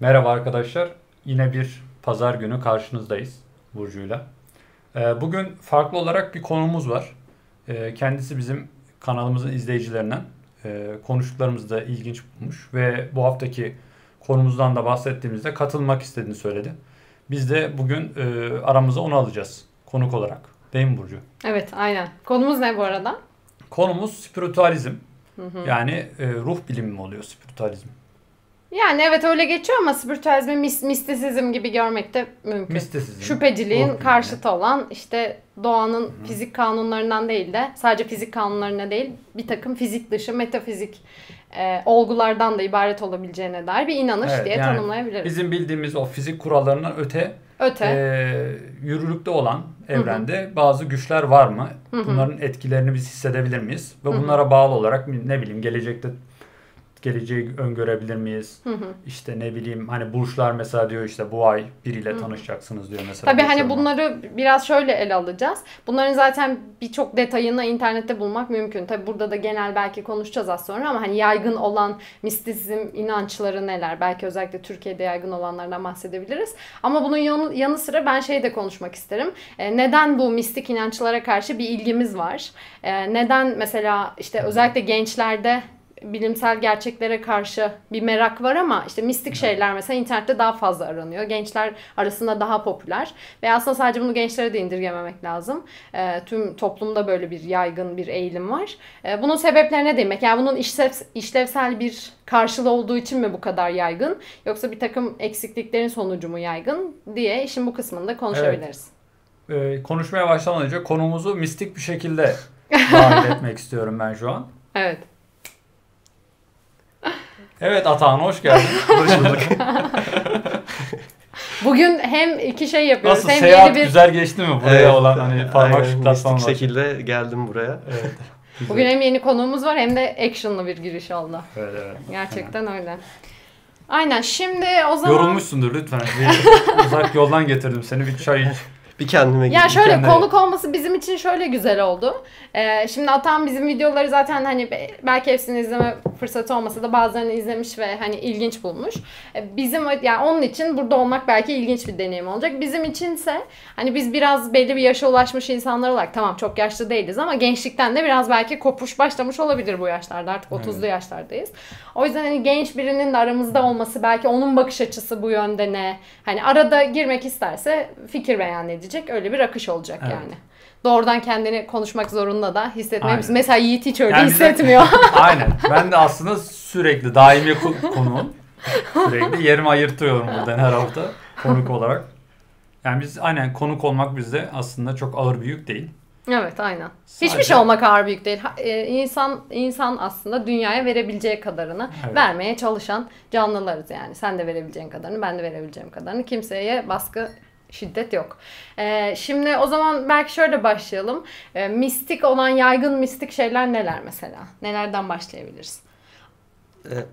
Merhaba arkadaşlar. Yine bir pazar günü karşınızdayız Burcu'yla. Ee, Bugün farklı olarak bir konumuz var. Ee, Kendisi bizim kanalımızın izleyicilerinden. Ee, Konuştuklarımızı da ilginç bulmuş ve bu haftaki konumuzdan da bahsettiğimizde katılmak istediğini söyledi. Biz de bugün e, aramıza onu alacağız konuk olarak. Değil mi Burcu? Evet aynen. Konumuz ne bu arada? Konumuz spiritüalizm. Yani e, ruh bilimi mi oluyor spiritüalizm? Yani evet öyle geçiyor ama spiritüalizmi mis- mistisizm gibi görmek de mümkün. Mistisizm. Şüpheciliğin bilimi. karşıtı olan işte doğanın fizik kanunlarından değil de sadece fizik kanunlarına değil bir takım fizik dışı metafizik e, olgulardan da ibaret olabileceğine dair bir inanış Evet, diye yani tanımlayabiliriz. Bizim bildiğimiz o fizik kurallarından öte Öte. Ee, yürürlükte olan evrende bazı güçler var mı? Hı hı. Bunların etkilerini biz hissedebilir miyiz? Ve Hı hı. bunlara bağlı olarak ne bileyim gelecekte geleceği öngörebilir miyiz? Hı hı. İşte ne bileyim hani burçlar mesela diyor işte bu ay biriyle Hı tanışacaksınız diyor mesela. Tabii hani bunları biraz şöyle ele alacağız. Bunların zaten birçok detayını internette bulmak mümkün. Tabii burada da genel belki konuşacağız az sonra ama hani yaygın olan mistisizm inançları neler? Belki özellikle Türkiye'de yaygın olanlardan bahsedebiliriz. Ama bunun yanı, yanı sıra ben şey de konuşmak isterim. E, neden bu mistik inançlara karşı bir ilgimiz var? E, neden mesela işte özellikle gençlerde bilimsel gerçeklere karşı bir merak var ama işte mistik şeyler mesela internette daha fazla aranıyor. Gençler arasında daha popüler. Ve aslında sadece bunu gençlere de indirgememek lazım. Ee, tüm toplumda böyle bir yaygın bir eğilim var. Ee, bunun sebepleri ne demek? Yani bunun işlev, işlevsel bir karşılığı olduğu için mi bu kadar yaygın? Yoksa bir takım eksikliklerin sonucu mu yaygın diye işin bu kısmında konuşabiliriz. Ee, konuşmaya başlamadan önce konumuzu mistik bir şekilde dahil etmek istiyorum ben şu an. Evet. Evet Atahan hoş geldin. Hoş bulduk. Bugün hem iki şey yapıyoruz. Nasıl hem seyahat yeni bir güzel geçti mi buraya Evet, olan hani parmak aynen, var. şekilde geldim buraya. Evet. güzel. Bugün hem yeni konuğumuz var hem de action'lı bir giriş oldu. Evet, evet. Gerçekten öyle. Aynen. Şimdi o zaman Yorulmuşsundur lütfen. Bir uzak yoldan getirdim seni bir çay iç. Bir kendime Ya şöyle kendine- konuk olması bizim için şöyle güzel oldu. Ee, şimdi Atan bizim videoları zaten hani be- belki hepsini izleme fırsatı olmasa da bazılarını izlemiş ve hani ilginç bulmuş. Ee, bizim yani onun için burada olmak belki ilginç bir deneyim olacak. Bizim içinse hani biz biraz belli bir yaşa ulaşmış insanlar olarak tamam çok yaşlı değiliz ama gençlikten de biraz belki kopuş başlamış olabilir bu yaşlarda. Artık 30'lu yaşlardayız. O yüzden hani genç birinin de aramızda olması belki onun bakış açısı bu yönde ne? Hani arada girmek isterse fikir beyan edecek öyle bir akış olacak Evet. yani. Doğrudan kendini konuşmak zorunda da hissetmeyebilirsin. Mesela Yiğit hiç öyle Yani hissetmiyor. Aynen. Ben de aslında sürekli daimi ko- konuğum. Sürekli yerimi ayırtıyorum buradan her hafta konuk olarak. Yani biz aynen konuk olmak bizde aslında çok ağır bir yük değil. evet aynen. Sadece- Hiçbir şey olmak ağır büyük değil. Ha- e, insan insan aslında dünyaya verebileceği kadarını Evet. vermeye çalışan canlılarız yani. Sen de verebileceğin kadarını, ben de verebileceğim kadarını. Kimseye baskı şiddet yok. Ee, şimdi o zaman belki şöyle başlayalım. Ee, mistik olan yaygın mistik şeyler neler mesela? Nelerden başlayabiliriz? Ee,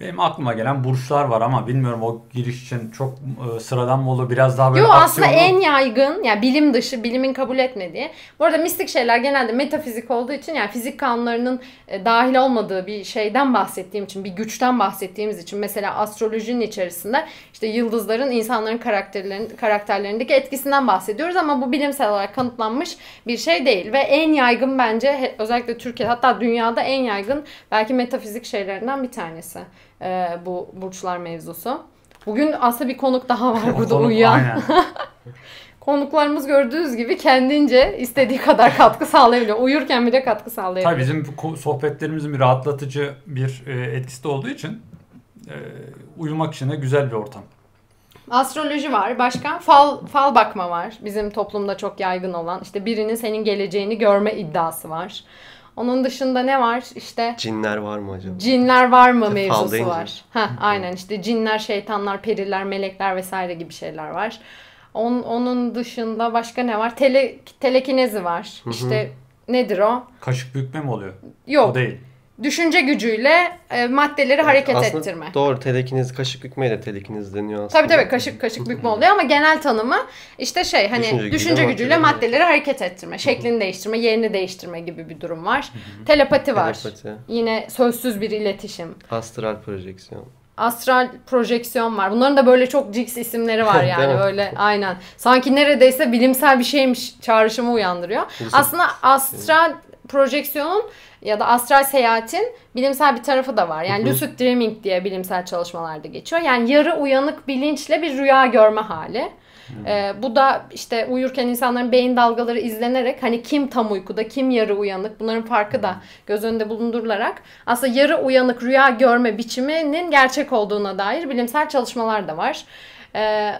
Benim aklıma gelen burçlar var ama bilmiyorum o giriş için çok e, sıradan mı olur biraz daha böyle Yo aslında en yaygın yani bilim dışı, bilimin kabul etmediği. Bu arada mistik şeyler genelde metafizik olduğu için yani fizik kanunlarının e, dahil olmadığı bir şeyden bahsettiğim için, bir güçten bahsettiğimiz için mesela astrolojinin içerisinde işte yıldızların insanların karakterlerin karakterlerindeki etkisinden bahsediyoruz ama bu bilimsel olarak kanıtlanmış bir şey değil ve en yaygın bence özellikle Türkiye hatta dünyada en yaygın belki metafizik şeylerinden bir tanesi e, bu burçlar mevzusu. Bugün aslında bir konuk daha var burada Konuk- uyuyan. Konuklarımız gördüğünüz gibi kendince istediği kadar katkı sağlayabiliyor. Uyurken bile katkı sağlayabiliyor. Tabii bizim sohbetlerimizin bir rahatlatıcı bir e, etkisi de olduğu için e, uyumak için de güzel bir ortam. Astroloji var. Başka? Fal, fal bakma var. Bizim toplumda çok yaygın olan. İşte birinin senin geleceğini görme iddiası var. Onun dışında ne var? İşte cinler var mı acaba? cinler var mı Fal mevzusu var. Heh, aynen işte cinler, şeytanlar, periler, melekler vesaire gibi şeyler var. Onun, onun dışında başka ne var? Tele, telekinezi var. İşte nedir o? Kaşık bükme mi oluyor? Yok. O değil. Düşünce gücüyle e, maddeleri hareket Aslında ettirme. Doğru telekiniz kaşık bükmeye de telekiniz deniyor aslında. Tabii tabii kaşık kaşık bükme oluyor ama genel tanımı işte şey hani Düşünce düşünce, gücüyle maddeleri- maddeleri hareket ettirme, şeklini değiştirme, yerini değiştirme gibi bir durum var. Telepati var. Telepati, Yine sözsüz bir iletişim. astral projeksiyon. astral projeksiyon var. Bunların da böyle çok jigs isimleri var yani böyle aynen. Sanki neredeyse bilimsel bir şeymiş çağrışımı uyandırıyor. Aslında astral projeksiyonun ya da astral seyahatin bilimsel bir tarafı da var. Yani lucid dreaming diye bilimsel çalışmalarda geçiyor. Yani yarı uyanık bilinçle bir rüya görme hali. Ee, bu da işte uyurken insanların beyin dalgaları izlenerek hani kim tam uykuda kim yarı uyanık bunların farkı da göz önünde bulundurularak aslında yarı uyanık rüya görme biçiminin gerçek olduğuna dair bilimsel çalışmalar da var. Ee,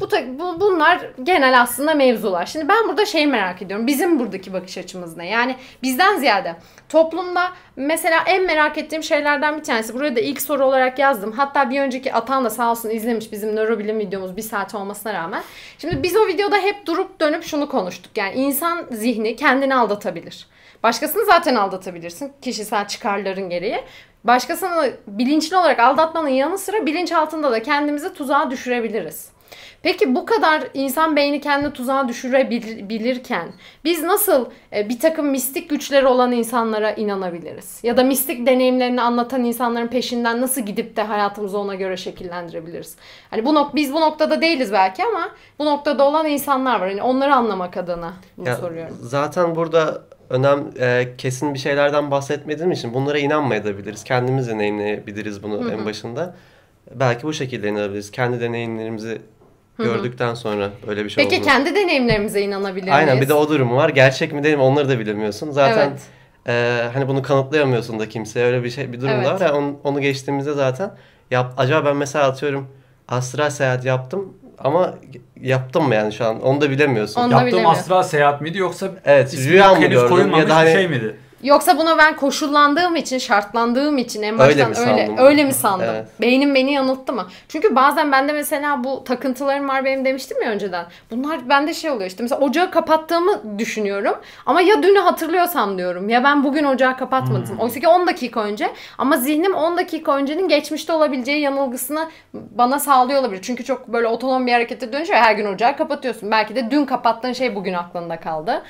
bu, bu bunlar genel aslında mevzular. Şimdi ben burada şey merak ediyorum. Bizim buradaki bakış açımız ne? Yani bizden ziyade toplumda mesela en merak ettiğim şeylerden bir tanesi. Buraya da ilk soru olarak yazdım. Hatta bir önceki Atan da sağ olsun izlemiş bizim nörobilim videomuz bir saat olmasına rağmen. Şimdi biz o videoda hep durup dönüp şunu konuştuk. Yani insan zihni kendini aldatabilir. Başkasını zaten aldatabilirsin kişisel çıkarların gereği. Başkasını bilinçli olarak aldatmanın yanı sıra bilinç altında da kendimizi tuzağa düşürebiliriz. Peki bu kadar insan beyni kendini tuzağa düşürebilirken biz nasıl e, bir takım mistik güçleri olan insanlara inanabiliriz? Ya da mistik deneyimlerini anlatan insanların peşinden nasıl gidip de hayatımızı ona göre şekillendirebiliriz? Hani bu nok biz bu noktada değiliz belki ama bu noktada olan insanlar var. Hani onları anlamak adına bunu Ya, soruyorum. Zaten burada önem e, kesin bir şeylerden bahsetmediğim için bunlara inanmayabiliriz. Kendimiz deneyimleyebiliriz bunu Hı hı. en başında. Belki bu şekilde inanabiliriz. Kendi deneyimlerimizi gördükten sonra böyle bir şey Peki olduğunu. kendi deneyimlerimize inanabilir Aynen miyiz? bir de o durum var. Gerçek mi değil mi onları da bilemiyorsun. Zaten Evet. e, hani bunu kanıtlayamıyorsun da kimseye öyle bir şey bir durum Evet. da var. Ya, onu, onu geçtiğimizde zaten yap, acaba ben mesela atıyorum astral seyahat yaptım ama yaptım mı yani şu an onu da bilemiyorsun. Onu da Yaptığım bilemiyorum. astral seyahat miydi yoksa Evet, rüya mı gördüm koyulmamış ya da hani- bir şey miydi? Yoksa buna ben koşullandığım için, şartlandığım için en Öyle baştan mi öyle sandın? öyle mi sandım? Evet. Beynim beni yanılttı mı? Çünkü bazen bende mesela bu takıntılarım var benim demiştim ya önceden. Bunlar bende şey oluyor işte mesela ocağı kapattığımı düşünüyorum ama ya dünü hatırlıyorsam diyorum ya ben bugün ocağı kapatmadım. Hmm. Oysa ki 10 dakika önce ama zihnim 10 dakika öncenin geçmişte olabileceği yanılgısını bana sağlıyor olabilir. Çünkü çok böyle otonom bir harekete dönüşüyor. Her gün ocağı kapatıyorsun. Belki de dün kapattığın şey bugün aklında kaldı.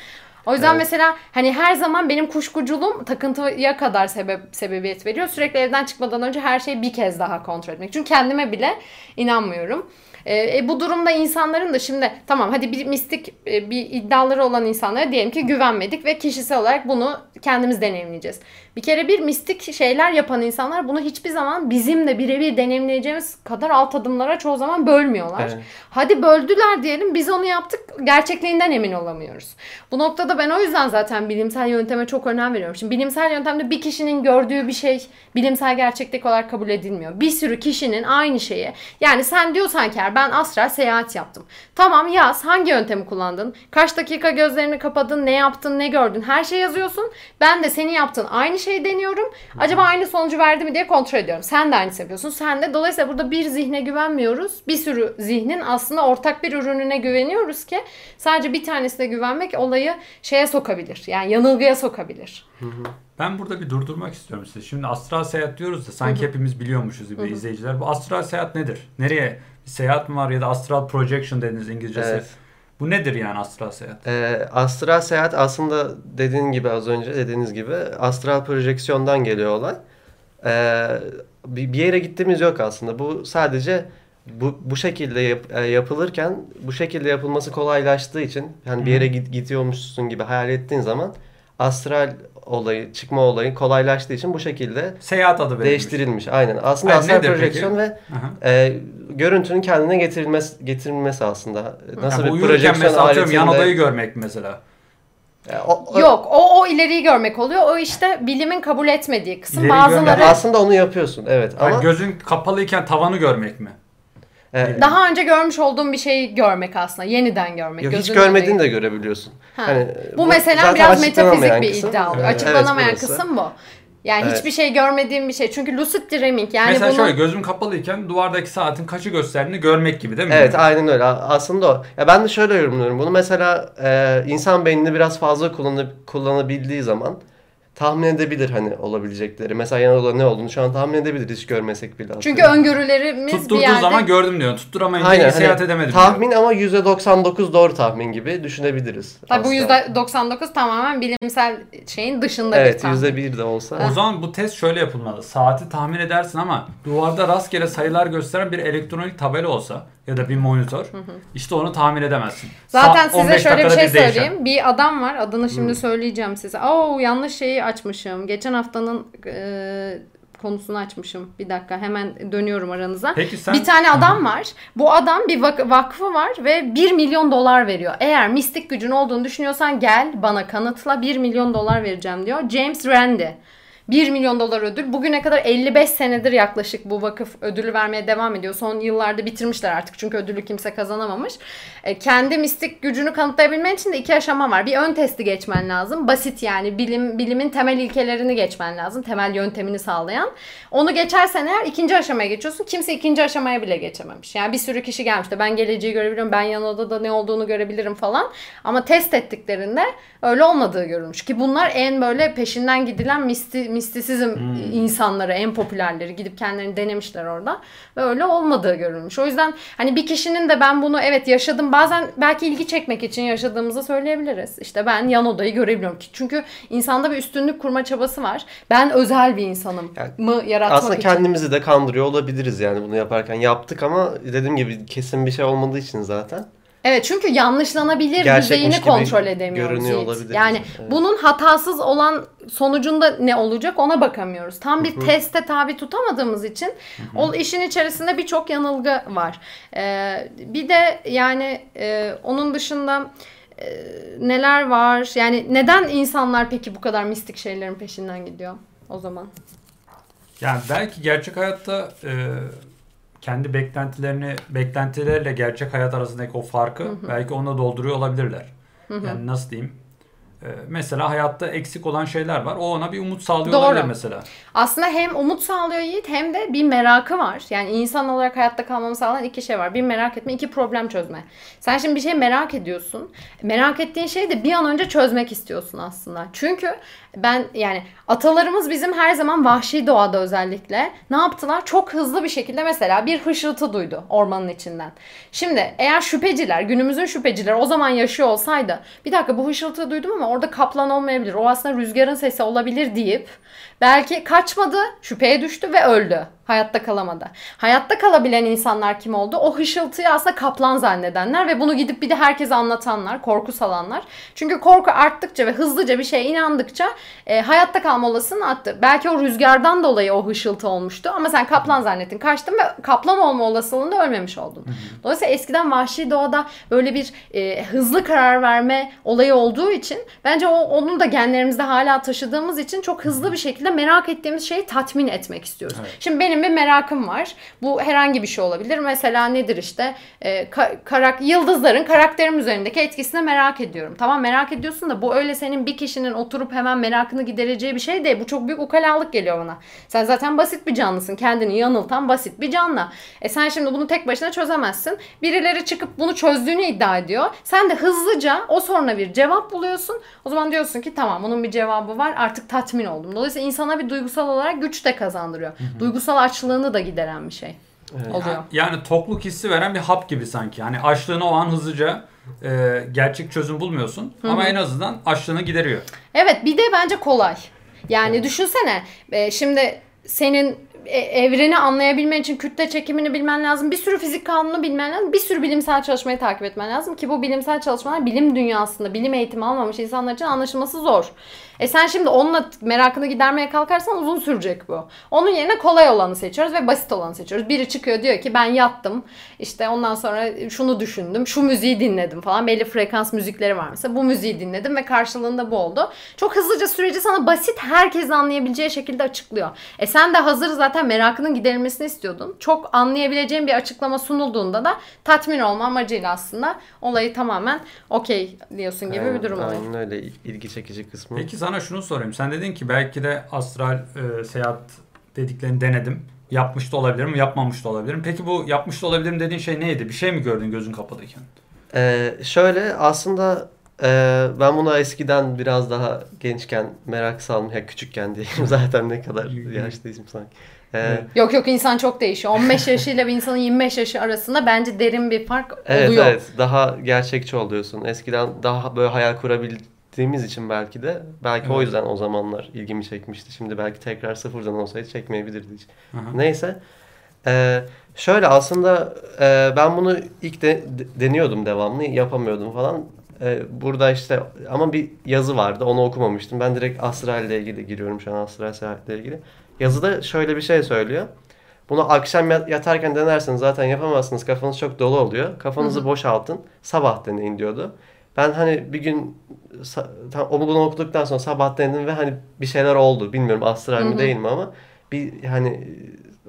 O yüzden Evet. mesela hani her zaman benim kuşkuculuğum takıntıya kadar sebep sebebiyet veriyor. Sürekli evden çıkmadan önce her şeyi bir kez daha kontrol etmek. Çünkü kendime bile inanmıyorum. E, e, bu durumda insanların da şimdi tamam hadi bir mistik e, bir iddiaları olan insanlara diyelim ki güvenmedik ve kişisel olarak bunu kendimiz deneyimleyeceğiz. Bir kere bir mistik şeyler yapan insanlar bunu hiçbir zaman bizimle birebir deneyimleyeceğimiz kadar alt adımlara çoğu zaman bölmüyorlar. Evet. Hadi böldüler diyelim biz onu yaptık gerçekliğinden emin olamıyoruz. Bu noktada ben o yüzden zaten bilimsel yönteme çok önem veriyorum. Şimdi bilimsel yöntemde bir kişinin gördüğü bir şey bilimsel gerçeklik olarak kabul edilmiyor. Bir sürü kişinin aynı şeyi. Yani sen diyorsan ki ben astral seyahat yaptım. Tamam yaz hangi yöntemi kullandın? Kaç dakika gözlerini kapadın? Ne yaptın? Ne gördün? Her şey yazıyorsun. Ben de senin yaptığın aynı şeyi deniyorum. Acaba aynı sonucu verdi mi diye kontrol ediyorum. Sen de aynısını yapıyorsun. Sen de dolayısıyla burada bir zihne güvenmiyoruz. Bir sürü zihnin aslında ortak bir ürününe güveniyoruz ki sadece bir tanesine güvenmek olayı şeye sokabilir. Yani yanılgıya sokabilir. Ben burada bir durdurmak istiyorum sizi. Şimdi astral seyahat diyoruz da sanki hepimiz biliyormuşuz gibi izleyiciler. Bu astral seyahat nedir? Nereye? Bir seyahat mi var ya da astral projection dediniz İngilizcesi. Evet. Bu nedir yani astral seyahat? Ee, astral seyahat aslında dediğin gibi az önce dediğiniz gibi astral projeksiyondan geliyor olay. Ee, bir, bir yere gittiğimiz yok aslında. Bu sadece bu, bu şekilde yap- e, yapılırken bu şekilde yapılması kolaylaştığı için yani bir yere git, gidiyormuşsun gibi hayal ettiğin zaman astral olayı, çıkma olayı kolaylaştığı için bu şekilde Seyahat adı verilmiş. değiştirilmiş. Aynen. Aslında Hayır, astral peki? projeksiyon ve Aha. e, görüntünün kendine getirilmesi getirilmesi aslında. Nasıl Yani bir projeksiyon mesela atıyorum yan aletinde- odayı görmek mesela. O- o- Yok o o ileriyi görmek oluyor. O işte bilimin kabul etmediği kısım. İleri Bazıları görmek- aslında onu yapıyorsun evet Yani ama gözün kapalıyken tavanı görmek mi? E, daha önce görmüş olduğum bir şeyi görmek aslında. Yeniden görmek. yok, hiç görmediğini de görebiliyorsun. Ha. Hani, bu, mesela zaten biraz metafizik bir kısım. iddia oluyor. Evet. Açıklanamayan Evet, kısım bu. Yani Evet. hiçbir şey görmediğim bir şey. Çünkü lucid dreaming yani mesela bunu şöyle gözüm kapalıyken duvardaki saatin kaçı gösterdiğini görmek gibi değil mi? Evet aynen öyle. Aslında o. Ya ben de şöyle yorumluyorum bunu. Mesela e, insan beynini biraz fazla kullanıp kullanabildiği zaman tahmin edebilir hani olabilecekleri. Mesela Yanoda'da ne olduğunu şu an tahmin edebiliriz hiç görmesek bile. Çünkü aslında. öngörülerimiz bir Tutturduğu yerde... zaman gördüm diyor. Tutturamayınca Aynen, iyi seyahat hani edemedim tahmin ama %99 doğru tahmin gibi düşünebiliriz. Tabii bu aslında. %99 tamamen bilimsel şeyin dışında bir Evet tahmin. %1 de olsa. O zaman bu test şöyle yapılmalı. Saati tahmin edersin ama duvarda rastgele sayılar gösteren bir elektronik tabela olsa ya da bir monitör işte onu tahmin edemezsin. Zaten Sa- size 15 şöyle bir şey değişen. söyleyeyim. Bir adam var. Adını şimdi söyleyeceğim size. Oo yanlış şeyi açmışım. Geçen haftanın e, konusunu açmışım. Bir dakika hemen dönüyorum aranıza. Peki sen Bir tane adam var. Bu adam bir vak- vakfı var ve 1 milyon dolar veriyor. Eğer mistik gücün olduğunu düşünüyorsan gel bana kanıtla 1 milyon dolar vereceğim diyor. James Randi. 1 milyon dolar ödül. Bugüne kadar 55 senedir yaklaşık bu vakıf ödülü vermeye devam ediyor. Son yıllarda bitirmişler artık çünkü ödülü kimse kazanamamış. E, kendi mistik gücünü kanıtlayabilmen için de iki aşama var. Bir ön testi geçmen lazım. Basit yani bilim bilimin temel ilkelerini geçmen lazım. Temel yöntemini sağlayan. Onu geçersen eğer ikinci aşamaya geçiyorsun. Kimse ikinci aşamaya bile geçememiş. Yani bir sürü kişi gelmişti. Ben geleceği görebiliyorum. Ben yan odada ne olduğunu görebilirim falan. Ama test ettiklerinde öyle olmadığı görülmüş. Ki bunlar en böyle peşinden gidilen misti, mistisizm insanları, en popülerleri. Gidip kendilerini denemişler orada. Ve öyle olmadığı görülmüş. O yüzden hani bir kişinin de ben bunu evet yaşadım. Bazen belki ilgi çekmek için yaşadığımızı söyleyebiliriz. İşte ben yan odayı görebiliyorum. ki Çünkü insanda bir üstünlük kurma çabası var. Ben özel bir insanım Yani mı yaratmak Aslında için. kendimizi de kandırıyor olabiliriz yani bunu yaparken. Yaptık ama dediğim gibi kesin bir şey olmadığı için zaten. Evet çünkü yanlışlanabilir Gerçekmiş düzeyini kontrol edemiyoruz. görünüyor Yiğit. olabilir Yani evet. bunun hatasız olan sonucunda ne olacak ona bakamıyoruz. Tam bir teste tabi tutamadığımız için o işin içerisinde birçok yanılgı var. Ee, bir de yani e, onun dışında e, neler var? Yani neden insanlar peki bu kadar mistik şeylerin peşinden gidiyor o zaman? Yani belki gerçek hayatta e, kendi beklentilerini beklentilerle gerçek hayat arasındaki o farkı belki onunla dolduruyor olabilirler. Yani nasıl diyeyim? E, mesela hayatta eksik olan şeyler var. O ona bir umut sağlıyor Doğru. olabilir mesela. Aslında hem umut sağlıyor Yiğit hem de bir merakı var. Yani insan olarak hayatta kalmamı sağlayan iki şey var. Bir merak etme, iki problem çözme. Sen şimdi bir şey merak ediyorsun. Merak ettiğin şeyi de bir an önce çözmek istiyorsun aslında. Çünkü ben yani atalarımız bizim her zaman vahşi doğada özellikle ne yaptılar? Çok hızlı bir şekilde mesela bir hışıltı duydu ormanın içinden. Şimdi eğer şüpheciler, günümüzün şüphecileri o zaman yaşıyor olsaydı bir dakika bu hışıltıyı duydum ama orada kaplan olmayabilir. O aslında rüzgarın sesi olabilir deyip belki kaçmadı, şüpheye düştü ve öldü. Hayatta kalamadı. Hayatta kalabilen insanlar kim oldu? O hışıltıyı aslında kaplan zannedenler ve bunu gidip bir de herkese anlatanlar, korku salanlar. Çünkü korku arttıkça ve hızlıca bir şeye inandıkça e, hayatta kalma olasılığını arttı. Belki o rüzgardan dolayı o hışıltı olmuştu ama sen kaplan zannettin, kaçtın ve kaplan olma olasılığında ölmemiş oldun. Dolayısıyla eskiden vahşi doğada böyle bir e, hızlı karar verme olayı olduğu için bence o onun da genlerimizde hala taşıdığımız için çok hızlı bir şekilde merak ettiğimiz şeyi tatmin etmek istiyoruz. Evet. Şimdi benim bir merakım var. Bu herhangi bir şey olabilir. Mesela nedir işte e, ka- karak yıldızların karakterim üzerindeki etkisini merak ediyorum. Tamam merak ediyorsun da bu öyle senin bir kişinin oturup hemen merakını gidereceği bir şey değil. Bu çok büyük ukalalık geliyor bana. Sen zaten basit bir canlısın. Kendini yanıltan basit bir canlı. E sen şimdi bunu tek başına çözemezsin. Birileri çıkıp bunu çözdüğünü iddia ediyor. Sen de hızlıca o soruna bir cevap buluyorsun. O zaman diyorsun ki tamam bunun bir cevabı var. Artık tatmin oldum. Dolayısıyla insana bir duygusal olarak güç de kazandırıyor. Duygusal açlığını da gideren bir şey. Oluyor. Yani tokluk hissi veren bir hap gibi sanki. Hani açlığını o an hızlıca e, gerçek çözüm bulmuyorsun ama en azından açlığını gideriyor. Evet bir de bence kolay. Yani düşünsene e, şimdi senin e, evreni anlayabilmen için kütle çekimini bilmen lazım. Bir sürü fizik kanunu bilmen lazım. Bir sürü bilimsel çalışmayı takip etmen lazım ki bu bilimsel çalışmalar bilim dünyasında bilim eğitimi almamış insanlar için anlaşılması zor. E sen şimdi onunla merakını gidermeye kalkarsan uzun sürecek bu. Onun yerine kolay olanı seçiyoruz ve basit olanı seçiyoruz. Biri çıkıyor diyor ki ben yattım. İşte ondan sonra şunu düşündüm. Şu müziği dinledim falan. Belli frekans müzikleri var mesela. Bu müziği dinledim ve karşılığında bu oldu. Çok hızlıca süreci sana basit herkes anlayabileceği şekilde açıklıyor. E sen de hazır zaten merakının giderilmesini istiyordun. Çok anlayabileceğin bir açıklama sunulduğunda da tatmin olma amacıyla aslında olayı tamamen okey diyorsun gibi bir durum oluyor. Aynen öyle ilgi çekici kısmı. Peki sana şunu sorayım. Sen dedin ki belki de astral e, seyahat dediklerini denedim. Yapmış da olabilirim, yapmamış da olabilirim. Peki bu yapmış da olabilirim dediğin şey neydi? Bir şey mi gördün gözün kapalıyken? Ee, şöyle aslında Ee, ben buna eskiden biraz daha gençken merak salmış. Ya küçükken diyeyim zaten ne kadar yaşlıysam sanki. Ee, Evet. Yok yok insan çok değişiyor. 15 yaşıyla bir insanın 25 yaşı arasında bence derin bir fark Evet oluyor. evet daha gerçekçi oluyorsun. Eskiden daha böyle hayal kurabildiğimiz için belki de belki o Evet. yüzden o zamanlar ilgimi çekmişti. Şimdi belki tekrar sıfırdan olsaydı çekmeyebilirdi hiç. Aha. Neyse. Ee, şöyle aslında e, ben bunu ilk de, de- deniyordum devamlı yapamıyordum falan. Ee, burada işte ama bir yazı vardı onu okumamıştım. Ben direkt astral ile ilgili giriyorum şu an astral seyahatle ilgili. Yazıda şöyle bir şey söylüyor. Bunu akşam yat- yatarken denerseniz zaten yapamazsınız. Kafanız çok dolu oluyor. Kafanızı Hı hı. boşaltın. Sabah deneyin diyordu. Ben hani bir gün tam onu bunu okuduktan sonra sabah denedim ve hani bir şeyler oldu. Bilmiyorum astral mi değil mi ama bir hani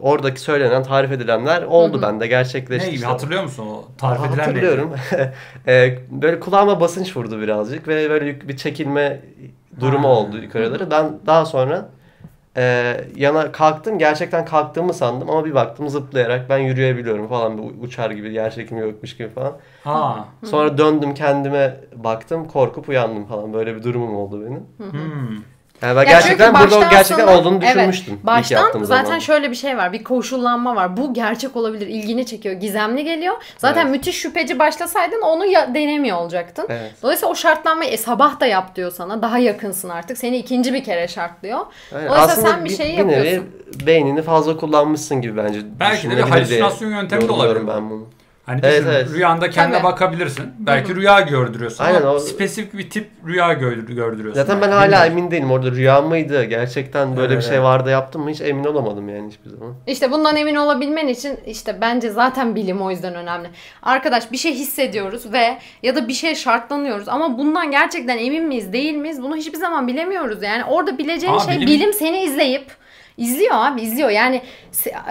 oradaki söylenen tarif edilenler oldu bende gerçekleşti. Ne gibi hatırlıyor musun o tarif edilen? Hatırlıyorum. Ee, böyle kulağıma basınç vurdu birazcık ve böyle bir çekilme durumu Ha. oldu yukarıları. Ben daha sonra e, yana kalktım. Gerçekten kalktığımı sandım ama bir baktım zıplayarak ben yürüyebiliyorum falan. Bir uçar gibi, yer çekimi yokmuş gibi falan. Ha. Sonra döndüm kendime baktım. Korkup uyandım falan. Böyle bir durumum oldu benim. Hmm. Yani ben Ya gerçekten burada gerçekten aslında- olduğunu evet, düşünmüştüm. ilk Baştan yaptığım zaten zaman. şöyle bir şey var. Bir koşullanma var. Bu gerçek olabilir. ilgini çekiyor. Gizemli geliyor. Zaten Evet. müthiş şüpheci başlasaydın onu ya, denemiyor olacaktın. Evet. Dolayısıyla o şartlanmayı e, sabah da yap diyor sana. Daha yakınsın artık. Seni ikinci bir kere şartlıyor. Yani Dolayısıyla aslında sen bir şeyi bir nevi yapıyorsun. beynini fazla kullanmışsın gibi bence. Belki de bir halüsinasyon yöntemi de olabilir. ben bunu. Hani Evet, düşün, evet. rüyanda kendine Tabii. bakabilirsin. Belki rüya gördürüyorsun Aynen, ama o- spesifik bir tip rüya gö- gördürüyorsun. Zaten ben hala Bilmiyorum. emin değilim. Orada rüya mıydı? Gerçekten böyle Evet, bir şey vardı yaptım mı hiç emin olamadım yani hiçbir zaman. İşte bundan emin olabilmen için işte bence zaten bilim o yüzden önemli. Arkadaş bir şey hissediyoruz ve ya da bir şey şartlanıyoruz ama bundan gerçekten emin miyiz değil miyiz bunu hiçbir zaman bilemiyoruz. Yani orada bileceğin Ama şey bilim- bilim seni izleyip izliyor abi izliyor. Yani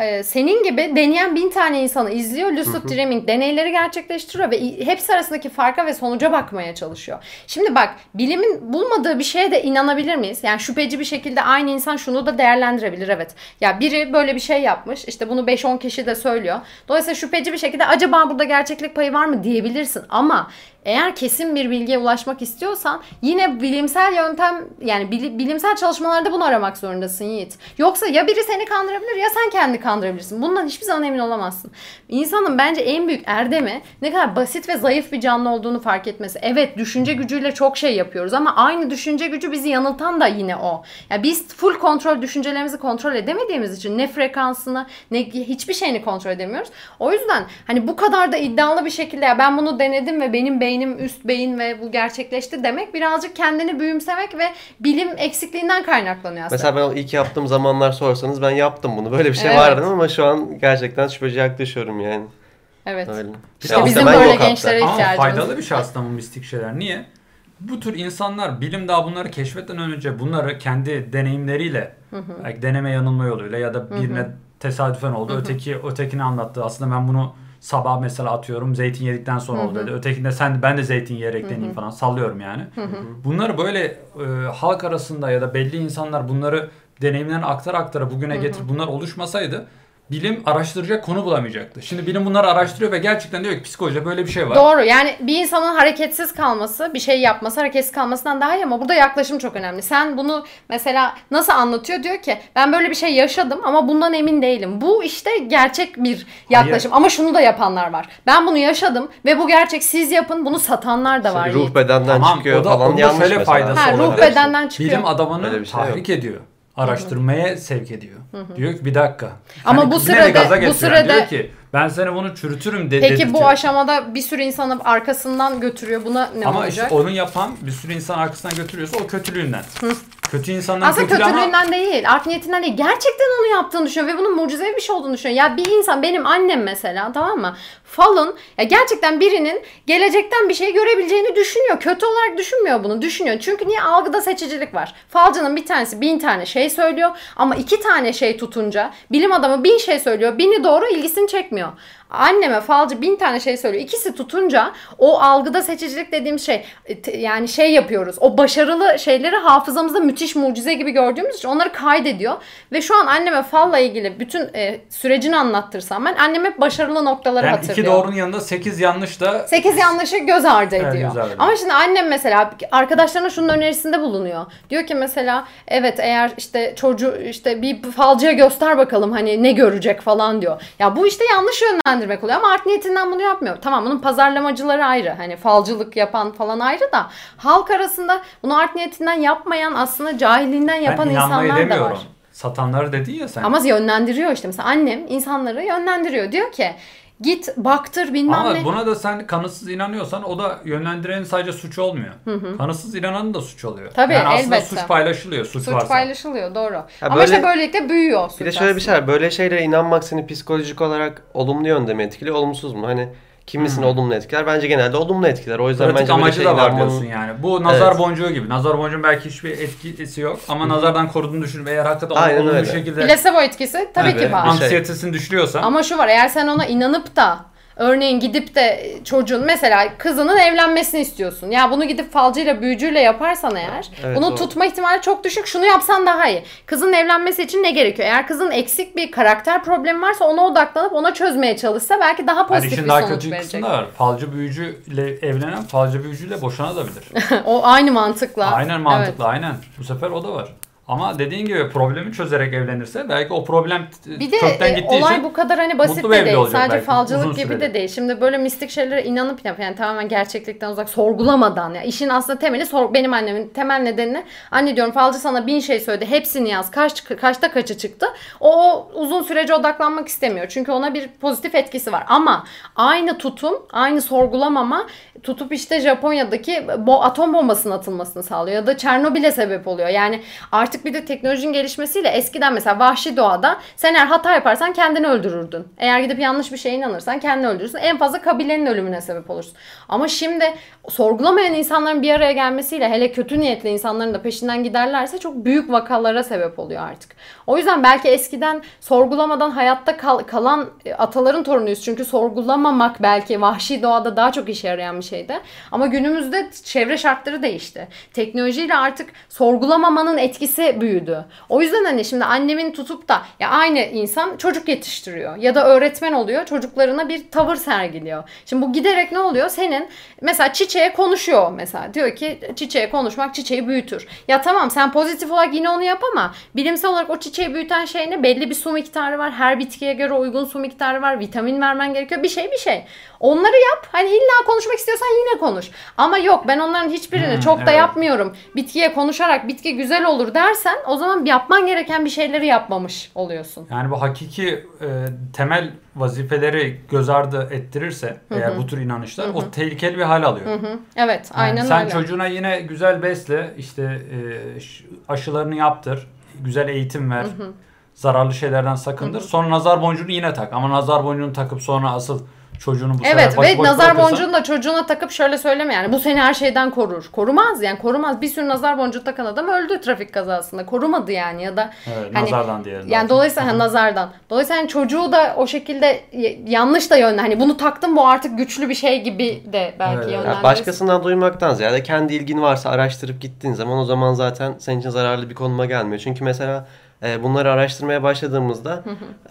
e, senin gibi deneyen bin tane insanı izliyor. Lucid Dreaming deneyleri gerçekleştiriyor ve hepsi arasındaki farka ve sonuca bakmaya çalışıyor. Şimdi bak bilimin bulmadığı bir şeye de inanabilir miyiz? Yani şüpheci bir şekilde aynı insan şunu da değerlendirebilir evet. Ya biri böyle bir şey yapmış işte bunu 5-10 kişi de söylüyor. Dolayısıyla şüpheci bir şekilde acaba burada gerçeklik payı var mı diyebilirsin ama eğer kesin bir bilgiye ulaşmak istiyorsan yine bilimsel yöntem yani bili- bilimsel çalışmalarda bunu aramak zorundasın Yiğit. Yoksa ya biri seni kandırabilir ya sen kendini kandırabilirsin. Bundan hiçbir zaman emin olamazsın. İnsanın bence en büyük erdemi ne kadar basit ve zayıf bir canlı olduğunu fark etmesi. Evet düşünce gücüyle çok şey yapıyoruz ama aynı düşünce gücü bizi yanıltan da yine o. Ya biz full kontrol düşüncelerimizi kontrol edemediğimiz için ne frekansını ne hiçbir şeyini kontrol edemiyoruz. O yüzden hani bu kadar da iddialı bir şekilde ya ben bunu denedim ve benim beynim üst beyin ve bu gerçekleşti demek birazcık kendini büyümsemek ve bilim eksikliğinden kaynaklanıyor aslında. Mesela ben ilk yaptığım zamanlar sorsanız ben yaptım bunu. Böyle bir şey Evet. vardı ama şu an gerçekten şüpheci yaklaşıyorum yani. evet. Öyle. İşte Ya bizim böyle yok hatta. gençlere Ama ihtiyacımız. faydalı bir şey aslında bu mistik şeyler. Niye? Bu tür insanlar bilim daha bunları keşfetmeden önce bunları kendi deneyimleriyle belki deneme yanılma yoluyla ya da birine tesadüfen oldu. Öteki ötekini anlattı. Aslında ben bunu sabah mesela atıyorum zeytin yedikten sonra oldu dedi. Ötekinde sen ben de zeytin yiyerek deneyeyim falan sallıyorum yani. Bunları böyle e, halk arasında ya da belli insanlar bunları deneyimlerini aktara aktara bugüne getir bunlar oluşmasaydı bilim araştıracak konu bulamayacaktı. Şimdi bilim bunları araştırıyor ve gerçekten diyor ki psikolojide böyle bir şey var. Doğru yani bir insanın hareketsiz kalması bir şey yapması hareketsiz kalmasından daha iyi ama burada yaklaşım çok önemli. Sen bunu mesela nasıl anlatıyor diyor ki ben böyle bir şey yaşadım ama bundan emin değilim. Bu işte gerçek bir yaklaşım ama şunu da yapanlar var. Ben bunu yaşadım ve bu gerçek siz yapın bunu satanlar da var. ruh bedenden Tamam, çıkıyor o da- falan yanlış şöyle mesela. faydası Ha, ruh bedenden çıkıyor. Bilim adamını bir şey tahrik ediyor. Araştırmaya sevk ediyor. Diyor ki bir dakika. Ama Hani bu sırada- bu sırada- diyor ki ben seni bunu çürütürüm de, Peki bu aşamada bir sürü insanı arkasından götürüyor. Buna ne Ama olacak? işte onu yapan bir sürü insan arkasından götürüyorsa o kötülüğünden. Kötü insanların Aslında ama kötülüğünden değil, art niyetinden değil. Gerçekten onu yaptığını düşünüyor ve bunun mucizevi bir şey olduğunu düşünüyor. Ya bir insan, benim annem mesela tamam mı? Falın, ya gerçekten birinin gelecekten bir şey görebileceğini düşünüyor. Kötü olarak düşünmüyor bunu, düşünüyor. Çünkü niye? Algıda seçicilik var. Falcının bir tanesi bin tane şey söylüyor ama iki tane şey tutunca bilim adamı bin şey söylüyor. Bini doğru ilgisini çekmiyor. Anneme falcı bin tane şey söylüyor. İkisi tutunca o algıda seçicilik dediğim şey e, yani şey yapıyoruz. O başarılı şeyleri hafızamızda müthiş mucize gibi gördüğümüz için onları kaydediyor. Ve şu an anneme falla ilgili bütün e, sürecini anlattırsam ben annem hep başarılı noktaları Yani hatırlıyor. iki doğrunun yanında 8 yanlış da 8 yanlışı göz ardı Evet, ediyor. göz ardı ediyor. Ama şimdi annem mesela arkadaşlarına şunun önerisinde bulunuyor. Diyor ki mesela evet eğer işte çocuğu işte bir falcıya göster bakalım hani ne görecek falan diyor. Ya bu işte yanlış yönlendirmek oluyor ama art niyetinden bunu yapmıyor. Tamam bunun pazarlamacıları ayrı. Hani falcılık yapan falan ayrı da halk arasında bunu art niyetinden yapmayan aslında cahilliğinden yapan insanlar da var. Satanları dedin ya sen. Ama yönlendiriyor işte. Mesela annem insanları yönlendiriyor. Diyor ki git baktır bilmem Ama ne. buna da sen kanıtsız inanıyorsan o da yönlendirenin sadece suç olmuyor. Kanıtsız inananın da suç oluyor. Tabii, yani aslında elbette. suç paylaşılıyor suç, Suç varsa. paylaşılıyor doğru. Ama böyle- işte böylelikle büyüyor suç Bir de şöyle bir şey aslında. var. Böyle şeylere inanmak seni psikolojik olarak olumlu yönde mi etkiliyor, olumsuz mu? Hani kimisini olumlu etkiler. Bence genelde olumlu etkiler. O yüzden Pratik bence amacı şey da var diyorsun yani. Bu nazar Evet. boncuğu gibi. Nazar boncuğun belki hiçbir etkisi yok ama nazardan koruduğunu düşün ve eğer hakikaten Aynen olumlu bir öyle. şekilde Plasebo etkisi tabii Tabii, ki var. bir şey. anksiyetesini düşürüyorsan Ama şu var eğer sen ona inanıp da örneğin gidip de çocuğun mesela kızının evlenmesini istiyorsun. Ya bunu gidip falcıyla büyücüyle yaparsan eğer Evet, bunun doğru. tutma ihtimali çok düşük. Şunu yapsan daha iyi. Kızın evlenmesi için ne gerekiyor? Eğer kızın eksik bir karakter problemi varsa ona odaklanıp ona çözmeye çalışsa belki daha yani pozitif işin bir daha sonuç verecek. kısmı da var. Falcı büyücüyle evlenen falcı büyücüyle boşanabilir. o aynı mantıkla. aynen mantıklı aynen. Bu sefer o da var. Ama dediğin gibi problemi çözerek evlenirse belki o problem Bir de kökten e, gittiği olay için bu kadar hani basit mutlu de değil. olacak Sadece belki, falcılık gibi de değil. Şimdi böyle mistik şeylere inanıp yani tamamen gerçeklikten uzak sorgulamadan ya işin aslında temeli sor, benim annemin temel nedeni anne diyorum falcı sana bin şey söyledi hepsini yaz kaç kaçta kaçı çıktı? O, o uzun sürece odaklanmak istemiyor. Çünkü ona bir pozitif etkisi var. Ama aynı tutum aynı sorgulamama tutup işte Japonya'daki bo- atom bombasının atılmasını sağlıyor ya da Çernobil'e sebep oluyor. Yani artık bir de teknolojinin gelişmesiyle eskiden mesela vahşi doğada sen eğer hata yaparsan kendini öldürürdün. Eğer gidip yanlış bir şeye inanırsan kendini öldürürsün. En fazla kabilenin ölümüne sebep olursun. Ama şimdi sorgulamayan insanların bir araya gelmesiyle hele kötü niyetli insanların da peşinden giderlerse çok büyük vakalara sebep oluyor artık. O yüzden belki eskiden sorgulamadan hayatta kal- kalan e, ataların torunuyuz. Çünkü sorgulamamak belki vahşi doğada daha çok işe yarayan bir şeydi. Ama günümüzde çevre şartları değişti. Teknolojiyle artık sorgulamamanın etkisi büyüdü. O yüzden hani şimdi annemin tutup da ya aynı insan çocuk yetiştiriyor ya da öğretmen oluyor çocuklarına bir tavır sergiliyor. Şimdi bu giderek ne oluyor? Senin mesela çiçeğe konuşuyor mesela. Diyor ki çiçeğe konuşmak çiçeği büyütür. Ya tamam sen pozitif olarak yine onu yap ama bilimsel olarak o çiçeği büyüten şey ne? Belli bir su miktarı var. Her bitkiye göre uygun su miktarı var. Vitamin vermen gerekiyor. Bir şey bir şey. Onları yap. Hani illa konuşmak istiyorsan yine konuş. Ama yok ben onların hiçbirini Hmm, çok da evet. yapmıyorum. Bitkiye konuşarak bitki güzel olur dersen o zaman yapman gereken bir şeyleri yapmamış oluyorsun. Yani bu hakiki e, temel vazifeleri göz ardı ettirirse eğer bu tür inanışlar o tehlikeli bir hal alıyor. Hı hı. Evet Yani aynen sen öyle. çocuğuna yine güzel besle, işte e, aşılarını yaptır, güzel eğitim ver, zararlı şeylerden sakındır. Sonra nazar boncuğunu yine tak. Ama nazar boncuğunu takıp sonra asıl çocuğunu bu sefer Evet ve nazar bırakırsan- boncuğunu da çocuğuna takıp şöyle söyleme yani bu seni her şeyden korur. Korumaz yani korumaz. Bir sürü nazar boncuğu takan adam öldü trafik kazasında. Korumadı yani ya da Evet, hani- nazardan diyelim. yani dolayısıyla hani nazardan. Dolayısıyla hani çocuğu da o şekilde yanlış da yönle. Hani bunu taktım bu artık güçlü bir şey gibi de belki Evet. Ya yönlendirirsin. başkasından duymaktan ziyade kendi ilgin varsa araştırıp gittiğin zaman o zaman zaten senin için zararlı bir konuma gelmiyor. Çünkü mesela e, bunları araştırmaya başladığımızda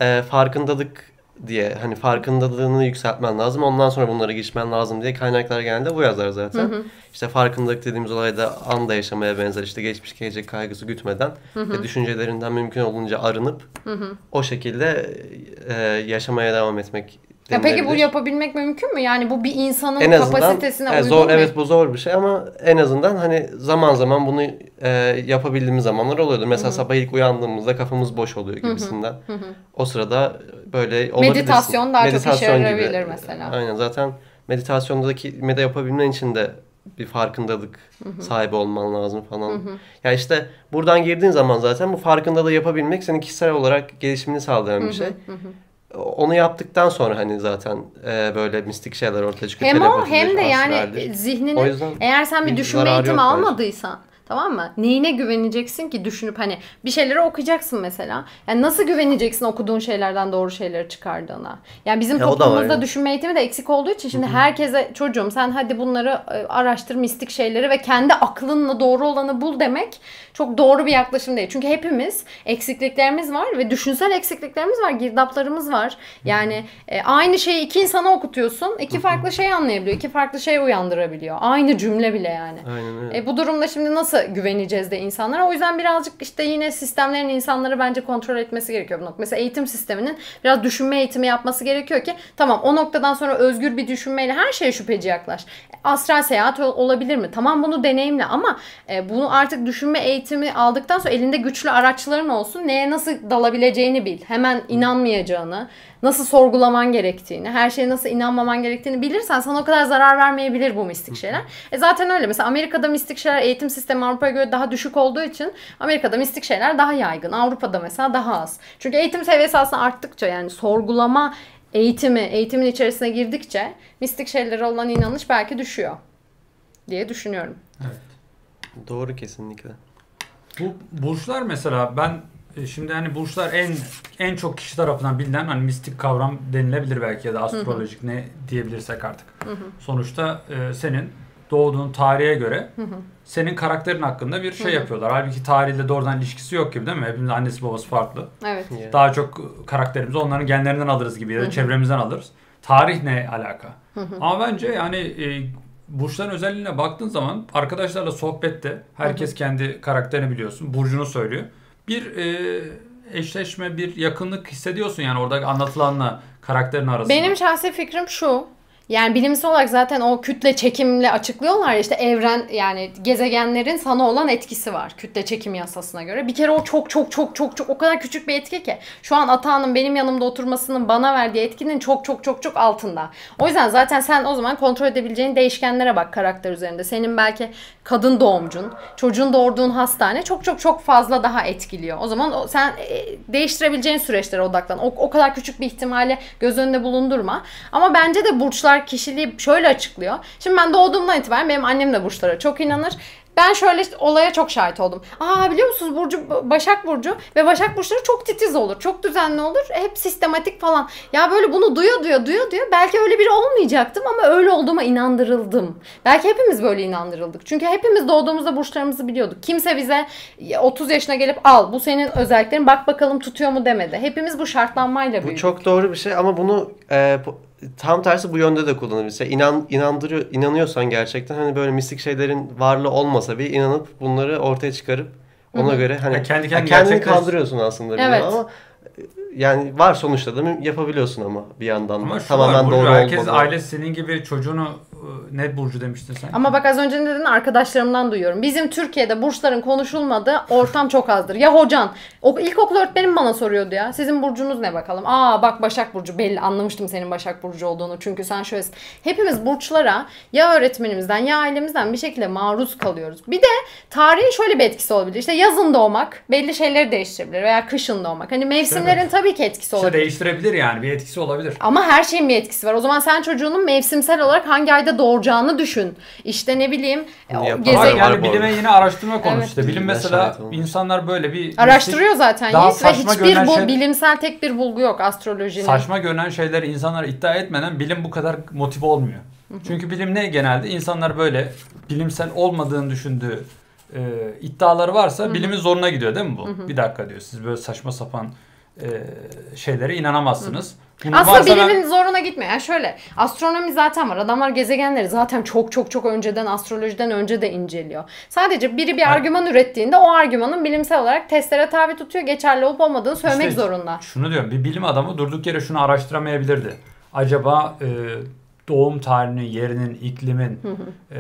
e, farkındalık diye hani farkındalığını yükseltmen lazım. Ondan sonra bunları geçmen lazım diye kaynaklar genelde bu yazar zaten. İşte farkındalık dediğimiz olayda anda yaşamaya benzer. İşte geçmiş gelecek kaygısı gütmeden ve düşüncelerinden mümkün olunca arınıp o şekilde e, yaşamaya devam etmek Ya peki bu yapabilmek mümkün mü? Yani bu bir insanın en azından kapasitesine e, uygun zor mu? evet bu zor bir şey ama en azından hani zaman zaman bunu e, yapabildiğimiz zamanlar oluyordur. Mesela sabah ilk uyandığımızda kafamız boş oluyor gibisinden. O sırada böyle olabilirsin. Meditasyon daha çok işe Meditasyon gibi. yarayabilir mesela. Aynen zaten meditasyondaki mede yapabilmen için de bir farkındalık sahibi olman lazım falan. Ya işte buradan girdiğin zaman zaten bu farkındalığı yapabilmek senin kişisel olarak gelişimini sağlayan bir şey. Onu yaptıktan sonra hani zaten e, böyle mistik şeyler ortaya çıkıyor. Hem o hem de yani zihnini eğer sen bir düşünme eğitimi yok bence. Tamam mı? Neyine güveneceksin ki düşünüp hani bir şeyleri okuyacaksın mesela. Yani nasıl güveneceksin okuduğun şeylerden doğru şeyleri çıkardığına? Yani bizim Ya toplumumuzda yani. düşünme eğitimi de eksik olduğu için şimdi herkese çocuğum sen hadi bunları e, araştır mistik şeyleri ve kendi aklınla doğru olanı bul demek çok doğru bir yaklaşım değil. Çünkü hepimiz eksikliklerimiz var ve düşünsel eksikliklerimiz var, girdaplarımız var. Yani e, aynı şeyi iki insana okutuyorsun, iki farklı şey anlayabiliyor, iki farklı şey uyandırabiliyor. Aynı cümle bile yani. Aynen öyle. E, bu durumda şimdi nasıl güveneceğiz de insanlara? O yüzden birazcık işte yine sistemlerin insanları bence kontrol etmesi gerekiyor bu nokta. Mesela eğitim sisteminin biraz düşünme eğitimi yapması gerekiyor ki tamam o noktadan sonra özgür bir düşünmeyle her şeye şüpheci yaklaş. E, Astral seyahat ol- olabilir mi? Tamam bunu deneyimle ama e, bunu artık düşünme eğitimi aldıktan sonra elinde güçlü araçların olsun. Neye nasıl dalabileceğini bil. Hemen inanmayacağını, nasıl sorgulaman gerektiğini, her şeye nasıl inanmaman gerektiğini bilirsen sana o kadar zarar vermeyebilir bu mistik şeyler. E zaten öyle. Mesela Amerika'da mistik şeyler eğitim sistemi Avrupa'ya göre daha düşük olduğu için Amerika'da mistik şeyler daha yaygın. Avrupa'da mesela daha az. Çünkü eğitim seviyesi aslında arttıkça yani sorgulama eğitimi, eğitimin içerisine girdikçe mistik şeylere olan inanış belki düşüyor diye düşünüyorum. Doğru kesinlikle. Bu burçlar mesela ben e, şimdi hani burçlar en en çok kişi tarafından bilinen hani mistik kavram denilebilir belki ya da astrolojik ne diyebilirsek artık. Sonuçta e, senin doğduğun tarihe göre senin karakterin hakkında bir şey yapıyorlar. Halbuki tarihle doğrudan ilişkisi yok gibi değil mi? Hepimizin annesi babası farklı. Evet. Yani. Daha çok karakterimizi onların genlerinden alırız gibi ya da çevremizden alırız. Tarih ne alaka? Ama bence yani e, burçların özelliğine baktığın zaman arkadaşlarla sohbette herkes kendi karakterini biliyorsun. Burcunu söylüyor. Bir e, eşleşme, bir yakınlık hissediyorsun yani orada anlatılanla karakterin arasında. Benim şahsi fikrim şu. Yani bilimsel olarak zaten o kütle çekimle açıklıyorlar ya işte evren yani gezegenlerin sana olan etkisi var kütle çekim yasasına göre. Bir kere o çok çok çok çok çok o kadar küçük bir etki ki şu an Atağan'ın benim yanımda oturmasının bana verdiği etkinin çok çok çok çok altında. O yüzden zaten sen o zaman kontrol edebileceğin değişkenlere bak karakter üzerinde. Senin belki kadın doğumcun, çocuğun doğurduğun hastane çok çok çok fazla daha etkiliyor. O zaman sen e, değiştirebileceğin süreçlere odaklan. O, o kadar küçük bir ihtimali göz önünde bulundurma. Ama bence de burçlar kişiliği şöyle açıklıyor. Şimdi ben doğduğumdan itibaren benim annem de burçlara çok inanır. Ben şöyle olaya çok şahit oldum. Aa biliyor musunuz Burcu Başak Burcu ve Başak Burçları çok titiz olur. Çok düzenli olur. Hep sistematik falan. Ya böyle bunu duya duya duya duya belki öyle biri olmayacaktım ama öyle olduğuma inandırıldım. Belki hepimiz böyle inandırıldık. Çünkü hepimiz doğduğumuzda burçlarımızı biliyorduk. Kimse bize 30 yaşına gelip al bu senin özelliklerin bak bakalım tutuyor mu demedi. Hepimiz bu şartlanmayla Bu büyüdük. çok doğru bir şey ama bunu e, bu- tam tersi bu yönde de kullanabilirsin. İnan, inandırıyor, inanıyorsan gerçekten hani böyle mistik şeylerin varlığı olmasa bir inanıp bunları ortaya çıkarıp ona göre hani Ya kendi ya kendini kendini gerçekleş- kandırıyorsun aslında bir Evet. ama e, yani var sonuçta da yapabiliyorsun ama bir yandan da. Ama Tamamen var, doğru herkes olmalı. ailesi senin gibi çocuğunu ne burcu demiştin sen? Ama bak az önce ne dedin arkadaşlarımdan duyuyorum. Bizim Türkiye'de burçların konuşulmadığı ortam çok azdır. Ya hocan, o ilkokul öğretmenim bana soruyordu ya. Sizin burcunuz ne bakalım? Aa bak Başak Burcu belli anlamıştım senin Başak Burcu olduğunu. Çünkü sen şöylesin. Hepimiz burçlara ya öğretmenimizden ya ailemizden bir şekilde maruz kalıyoruz. Bir de tarihin şöyle bir etkisi olabilir. İşte yazın doğmak belli şeyleri değiştirebilir veya kışın doğmak. Hani mevsimlerin tabii ki etkisi İşte olabilir. değiştirebilir yani bir etkisi olabilir. Ama her şeyin bir etkisi var. O zaman sen çocuğunun mevsimsel olarak hangi ayda doğuracağını düşün. İşte ne bileyim o Yapan geze- Ama var yani bilime yine araştırma konusu Evet. işte. Bilim mesela insanlar böyle bir araştırıyor zaten Daha Yiğit ve hiçbir bu şey- bilimsel tek bir bulgu yok astrolojinin. saçma görünen şeyleri insanlar iddia etmeden bilim bu kadar motive olmuyor. Çünkü bilim ne genelde? insanlar böyle bilimsel olmadığını düşündüğü e, iddiaları varsa bilimin zoruna gidiyor değil mi bu? Bir dakika diyor. Siz böyle saçma sapan e, şeylere inanamazsınız. Bunun Aslında varsa ben- bilimin zoruna gitmiyor. Yani şöyle astronomi zaten var. Adamlar gezegenleri zaten çok çok çok önceden astrolojiden önce de inceliyor. Sadece biri bir Evet. argüman ürettiğinde o argümanın bilimsel olarak testlere tabi tutuyor. Geçerli olup olmadığını söylemek İşte zorunda. Şunu diyorum bir bilim adamı durduk yere şunu araştıramayabilirdi. Acaba e, doğum tarihinin, yerinin, iklimin, e,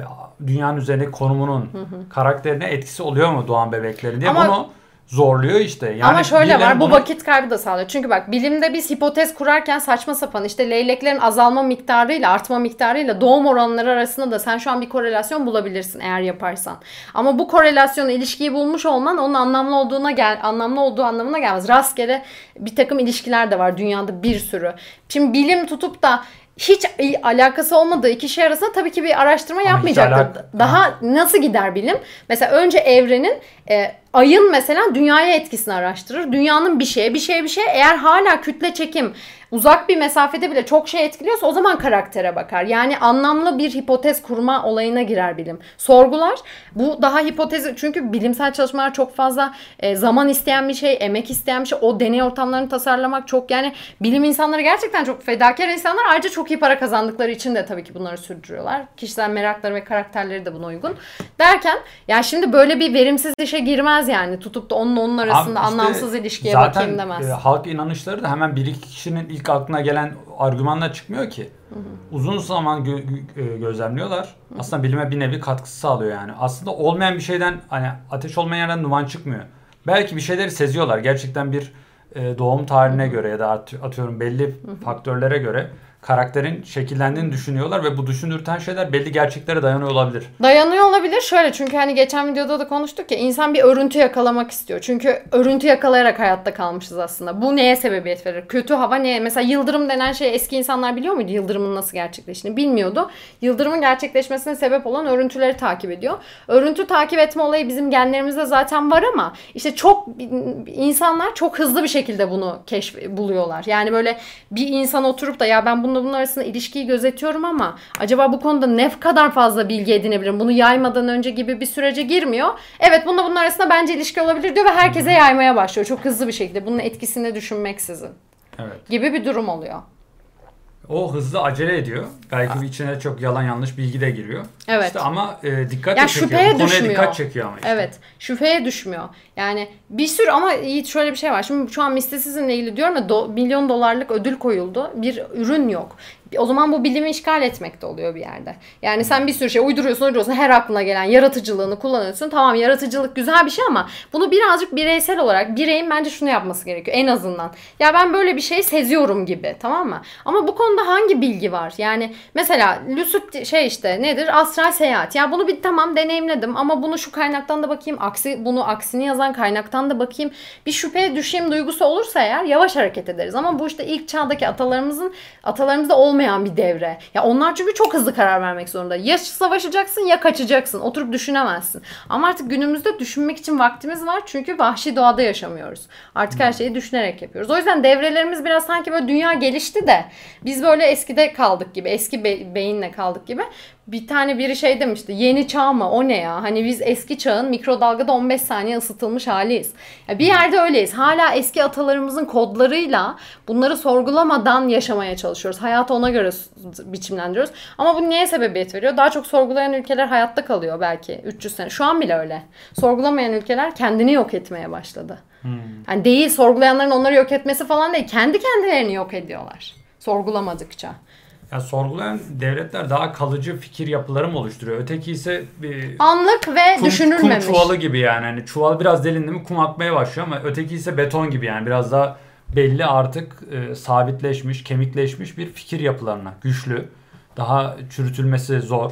dünyanın üzerindeki konumunun karakterine etkisi oluyor mu doğan bebeklerin diye Ama- bunu zorluyor işte. Yani Ama şöyle var bu bunu- vakit kaybı da sağlıyor. Çünkü bak bilimde biz hipotez kurarken saçma sapan işte leyleklerin azalma miktarıyla artma miktarıyla doğum oranları arasında da sen şu an bir korelasyon bulabilirsin eğer yaparsan. Ama bu korelasyonu ilişkiyi bulmuş olman onun anlamlı olduğuna gel anlamlı olduğu anlamına gelmez. Rastgele bir takım ilişkiler de var dünyada bir sürü. Şimdi bilim tutup da hiç alakası olmadığı iki şey arasında tabii ki bir araştırma Ama yapmayacaktır. alak- Daha nasıl gider bilim? Mesela önce evrenin e, ayın mesela dünyaya etkisini araştırır. Dünyanın bir şeye bir şeye bir şeye eğer hala kütle çekim uzak bir mesafede bile çok şey etkiliyorsa o zaman karaktere bakar. Yani anlamlı bir hipotez kurma olayına girer bilim. Sorgular. Bu daha hipotezi çünkü bilimsel çalışmalar çok fazla e, zaman isteyen bir şey, emek isteyen bir şey. O deney ortamlarını tasarlamak çok yani bilim insanları gerçekten çok fedakar insanlar. Ayrıca çok iyi para kazandıkları için de tabii ki bunları sürdürüyorlar. Kişisel merakları ve karakterleri de buna uygun. Derken ya şimdi böyle bir verimsiz işe girmez yani. Tutup da onun onun arasında Abi işte anlamsız ilişkiye bakayım demez. e, halk inanışları da hemen bir iki kişinin ilk aklına gelen argümanla çıkmıyor ki. Uzun zaman gö- gö- e, gözlemliyorlar. Aslında bilime bir nevi katkısı sağlıyor yani. Aslında olmayan bir şeyden hani ateş olmayan yerden duman çıkmıyor. Belki bir şeyleri seziyorlar. Gerçekten bir e, doğum tarihine göre ya da at- atıyorum belli faktörlere göre karakterin şekillendiğini düşünüyorlar ve bu düşündürten şeyler belli gerçeklere dayanıyor olabilir. Dayanıyor olabilir şöyle çünkü hani geçen videoda da konuştuk ya insan bir örüntü yakalamak istiyor. Çünkü örüntü yakalayarak hayatta kalmışız aslında. Bu neye sebebiyet verir? Kötü hava neye? Mesela yıldırım denen şey eski insanlar biliyor muydu yıldırımın nasıl gerçekleştiğini? Bilmiyordu. Yıldırımın gerçekleşmesine sebep olan örüntüleri takip ediyor. Örüntü takip etme olayı bizim genlerimizde zaten var ama işte çok insanlar çok hızlı bir şekilde bunu keşf buluyorlar. Yani böyle bir insan oturup da ya ben bununla bunun arasında ilişkiyi gözetiyorum ama acaba bu konuda ne kadar fazla bilgi edinebilirim? Bunu yaymadan önce gibi bir sürece girmiyor. Evet bununla bunun arasında bence ilişki olabilir diyor ve herkese yaymaya başlıyor. Çok hızlı bir şekilde bunun etkisini düşünmeksizin Evet. gibi bir durum oluyor. O hızlı acele ediyor. Belki bir içine çok yalan yanlış bilgi de giriyor. Evet. İşte ama e, dikkat Ya çekiyor. şüpheye konuya düşmüyor. dikkat çekiyor ama işte. Evet. Şüpheye düşmüyor. Yani bir sürü ama Yiğit şöyle bir şey var. Şimdi şu an mistisizmle ilgili diyorum ya do- milyon dolarlık ödül koyuldu. Bir ürün yok. O zaman bu bilimi işgal etmek de oluyor bir yerde. Yani sen bir sürü şey uyduruyorsun, uyduruyorsun. Her aklına gelen yaratıcılığını kullanıyorsun. Tamam yaratıcılık güzel bir şey ama bunu birazcık bireysel olarak bireyin bence şunu yapması gerekiyor en azından. Ya ben böyle bir şey seziyorum gibi tamam mı? Ama bu konuda hangi bilgi var? Yani mesela lucid şey işte nedir? Astral seyahat. Ya bunu bir tamam deneyimledim ama bunu şu kaynaktan da bakayım. Aksi bunu aksini yazan kaynaktan da bakayım. Bir şüpheye düşeyim duygusu olursa eğer yavaş hareket ederiz. Ama bu işte ilk çağdaki atalarımızın atalarımızda olmayan bir devre. Ya onlar çünkü çok hızlı karar vermek zorunda. Ya savaşacaksın ya kaçacaksın. Oturup düşünemezsin. Ama artık günümüzde düşünmek için vaktimiz var. Çünkü vahşi doğada yaşamıyoruz. Artık her şeyi düşünerek yapıyoruz. O yüzden devrelerimiz biraz sanki böyle dünya gelişti de biz böyle eskide kaldık gibi. Eski be- beyinle kaldık gibi. Bir tane biri şey demişti. Yeni çağ mı? O ne ya? Hani biz eski çağın mikrodalgada 15 saniye ısıtılmış haliyiz. Ya bir yerde öyleyiz. Hala eski atalarımızın kodlarıyla bunları sorgulamadan yaşamaya çalışıyoruz. Hayatı ona göre biçimlendiriyoruz. Ama bu neye sebebiyet veriyor? Daha çok sorgulayan ülkeler hayatta kalıyor belki 300 sene. Şu an bile öyle. Sorgulamayan ülkeler kendini yok etmeye başladı. Yani değil sorgulayanların onları yok etmesi falan değil. Kendi kendilerini yok ediyorlar. Sorgulamadıkça. Ya sorgulayan devletler daha kalıcı fikir yapıları mı oluşturuyor? Öteki ise bir Anlık ve kum, kum düşünülmemiş. çuvalı gibi yani. Hani çuval biraz delindi mi kum akmaya başlıyor ama öteki ise beton gibi yani. Biraz daha belli artık e, sabitleşmiş, kemikleşmiş bir fikir yapılarına. Güçlü, daha çürütülmesi zor,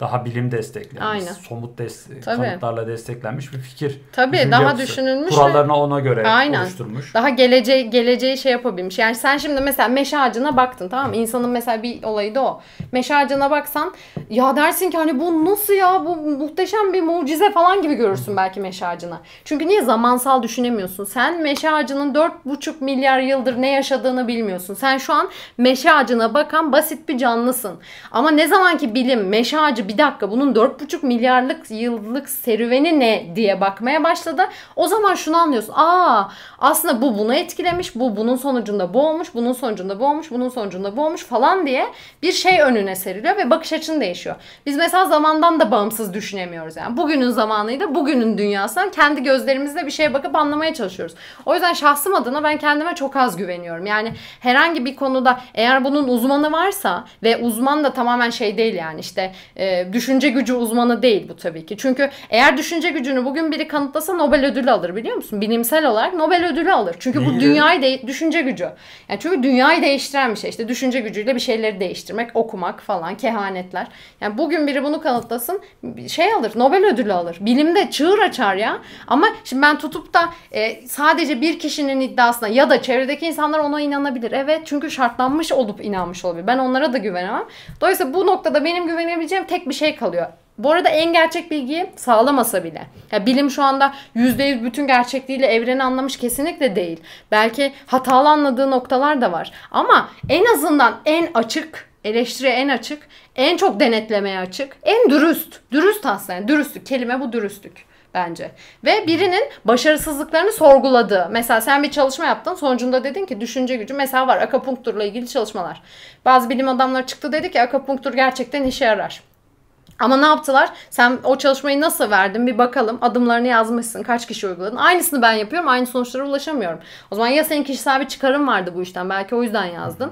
daha bilim desteklenmiş, Aynen. somut des- Tabii. kanıtlarla desteklenmiş bir fikir. Tabii, daha yapısı. düşünülmüş ve- Kurallarını ona göre Aynen. oluşturmuş. Daha geleceği, geleceği şey yapabilmiş. Yani sen şimdi mesela meşe ağacına baktın tamam mı? İnsanın mesela bir olayı da o. Meşe ağacına baksan ya dersin ki hani bu nasıl ya bu muhteşem bir mucize falan gibi görürsün belki meşe ağacına. Çünkü niye zamansal düşünemiyorsun? Sen meşe ağacının 4,5 milyar yıldır ne yaşadığını bilmiyorsun. Sen şu an meşe ağacına bakan basit bir canlısın. Ama ne zaman ki bilim meşe ağacı bir dakika bunun 4,5 milyarlık yıllık serüveni ne diye bakmaya başladı. O zaman şunu anlıyorsun. Aa aslında bu bunu etkilemiş. Bu bunun sonucunda bu olmuş. Bunun sonucunda bu olmuş. Bunun sonucunda bu olmuş falan diye bir şey önüne seriliyor ve bakış açın değişiyor. Biz mesela zamandan da bağımsız düşünemiyoruz yani. Bugünün zamanıyla bugünün dünyasından kendi gözlerimizle bir şeye bakıp anlamaya çalışıyoruz. O yüzden şahsım adına ben kendime çok az güveniyorum. Yani herhangi bir konuda eğer bunun uzmanı varsa ve uzman da tamamen şey değil yani işte e, e, düşünce gücü uzmanı değil bu tabii ki. Çünkü eğer düşünce gücünü bugün biri kanıtlasa Nobel ödülü alır biliyor musun? Bilimsel olarak Nobel ödülü alır. Çünkü bu dünyayı de düşünce gücü. Yani çünkü dünyayı değiştiren bir şey. İşte düşünce gücüyle bir şeyleri değiştirmek, okumak falan, kehanetler. Yani bugün biri bunu kanıtlasın şey alır, Nobel ödülü alır. Bilimde çığır açar ya. Ama şimdi ben tutup da e, sadece bir kişinin iddiasına ya da çevredeki insanlar ona inanabilir. Evet çünkü şartlanmış olup inanmış olabilir. Ben onlara da güvenemem. Dolayısıyla bu noktada benim güvenebileceğim tek bir şey kalıyor. Bu arada en gerçek bilgiyi sağlamasa bile. Ya bilim şu anda %100 bütün gerçekliğiyle evreni anlamış kesinlikle değil. Belki hatalı anladığı noktalar da var. Ama en azından en açık, eleştiriye en açık, en çok denetlemeye açık, en dürüst. Dürüst aslında. Dürüstlük. Kelime bu dürüstlük bence. Ve birinin başarısızlıklarını sorguladığı. Mesela sen bir çalışma yaptın. Sonucunda dedin ki düşünce gücü. Mesela var akapunkturla ilgili çalışmalar. Bazı bilim adamları çıktı dedi ki akapunktur gerçekten işe yarar. Ama ne yaptılar? Sen o çalışmayı nasıl verdin bir bakalım. Adımlarını yazmışsın. Kaç kişi uyguladın? Aynısını ben yapıyorum. Aynı sonuçlara ulaşamıyorum. O zaman ya senin kişisel bir çıkarın vardı bu işten. Belki o yüzden yazdın.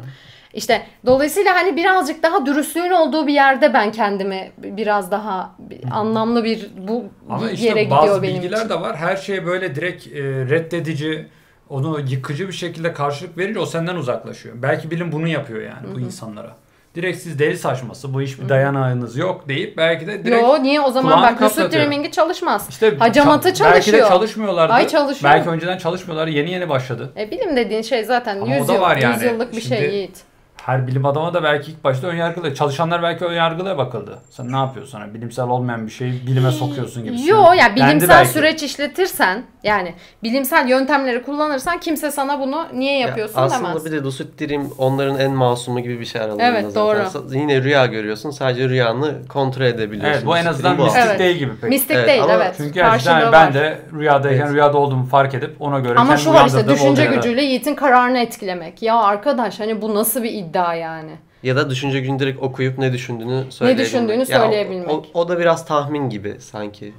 İşte dolayısıyla hani birazcık daha dürüstlüğün olduğu bir yerde ben kendimi biraz daha anlamlı bir bu Ama yere işte gidiyor bazı benim bilgiler için. de var. Her şeye böyle direkt e, reddedici, onu yıkıcı bir şekilde karşılık verince o senden uzaklaşıyor. Belki bilim bunu yapıyor yani bu insanlara. Direkt siz deli saçması, bu iş bir dayanağınız yok deyip belki de direkt Yo niye o zaman kulağını bak Lucid kapatıyor. Dreaming'i çalışmaz. işte Hacamatı ça- Belki de çalışıyor. çalışmıyorlardı. Ay çalışıyor. Belki önceden çalışmıyorlar. Yeni yeni başladı. E bilim dediğin şey zaten Ama o 100 da yıl, var yani. 100 yıllık bir şey Şimdi- Yiğit. Her bilim adama da belki ilk başta önyargılı. Çalışanlar belki önyargılıya bakıldı. Sen ne yapıyorsun? Hani bilimsel olmayan bir şeyi bilime sokuyorsun gibi. Yo ya bilimsel süreç işletirsen yani bilimsel yöntemleri kullanırsan kimse sana bunu niye yapıyorsun Ya aslında demez. bir de Lucid Dream onların en masumu gibi bir şey aralarında Evet, zaten. doğru. Yine rüya görüyorsun. Sadece rüyanı kontrol edebiliyorsun. Evet bu en azından bu. mistik Evet. değil gibi pek. Mistik Evet, değil ama evet. Çünkü gerçekten ben de rüyadayken Evet. rüyada olduğumu fark edip ona göre Ama şu var işte düşünce gücüyle Yiğit'in kararını etkilemek. Ya arkadaş hani bu nasıl bir iddia yani? Ya da düşünce gücünü direkt okuyup ne düşündüğünü söyleyebilmek. düşündüğünü Ya o- söyleyebilmek. O, o da biraz tahmin gibi sanki.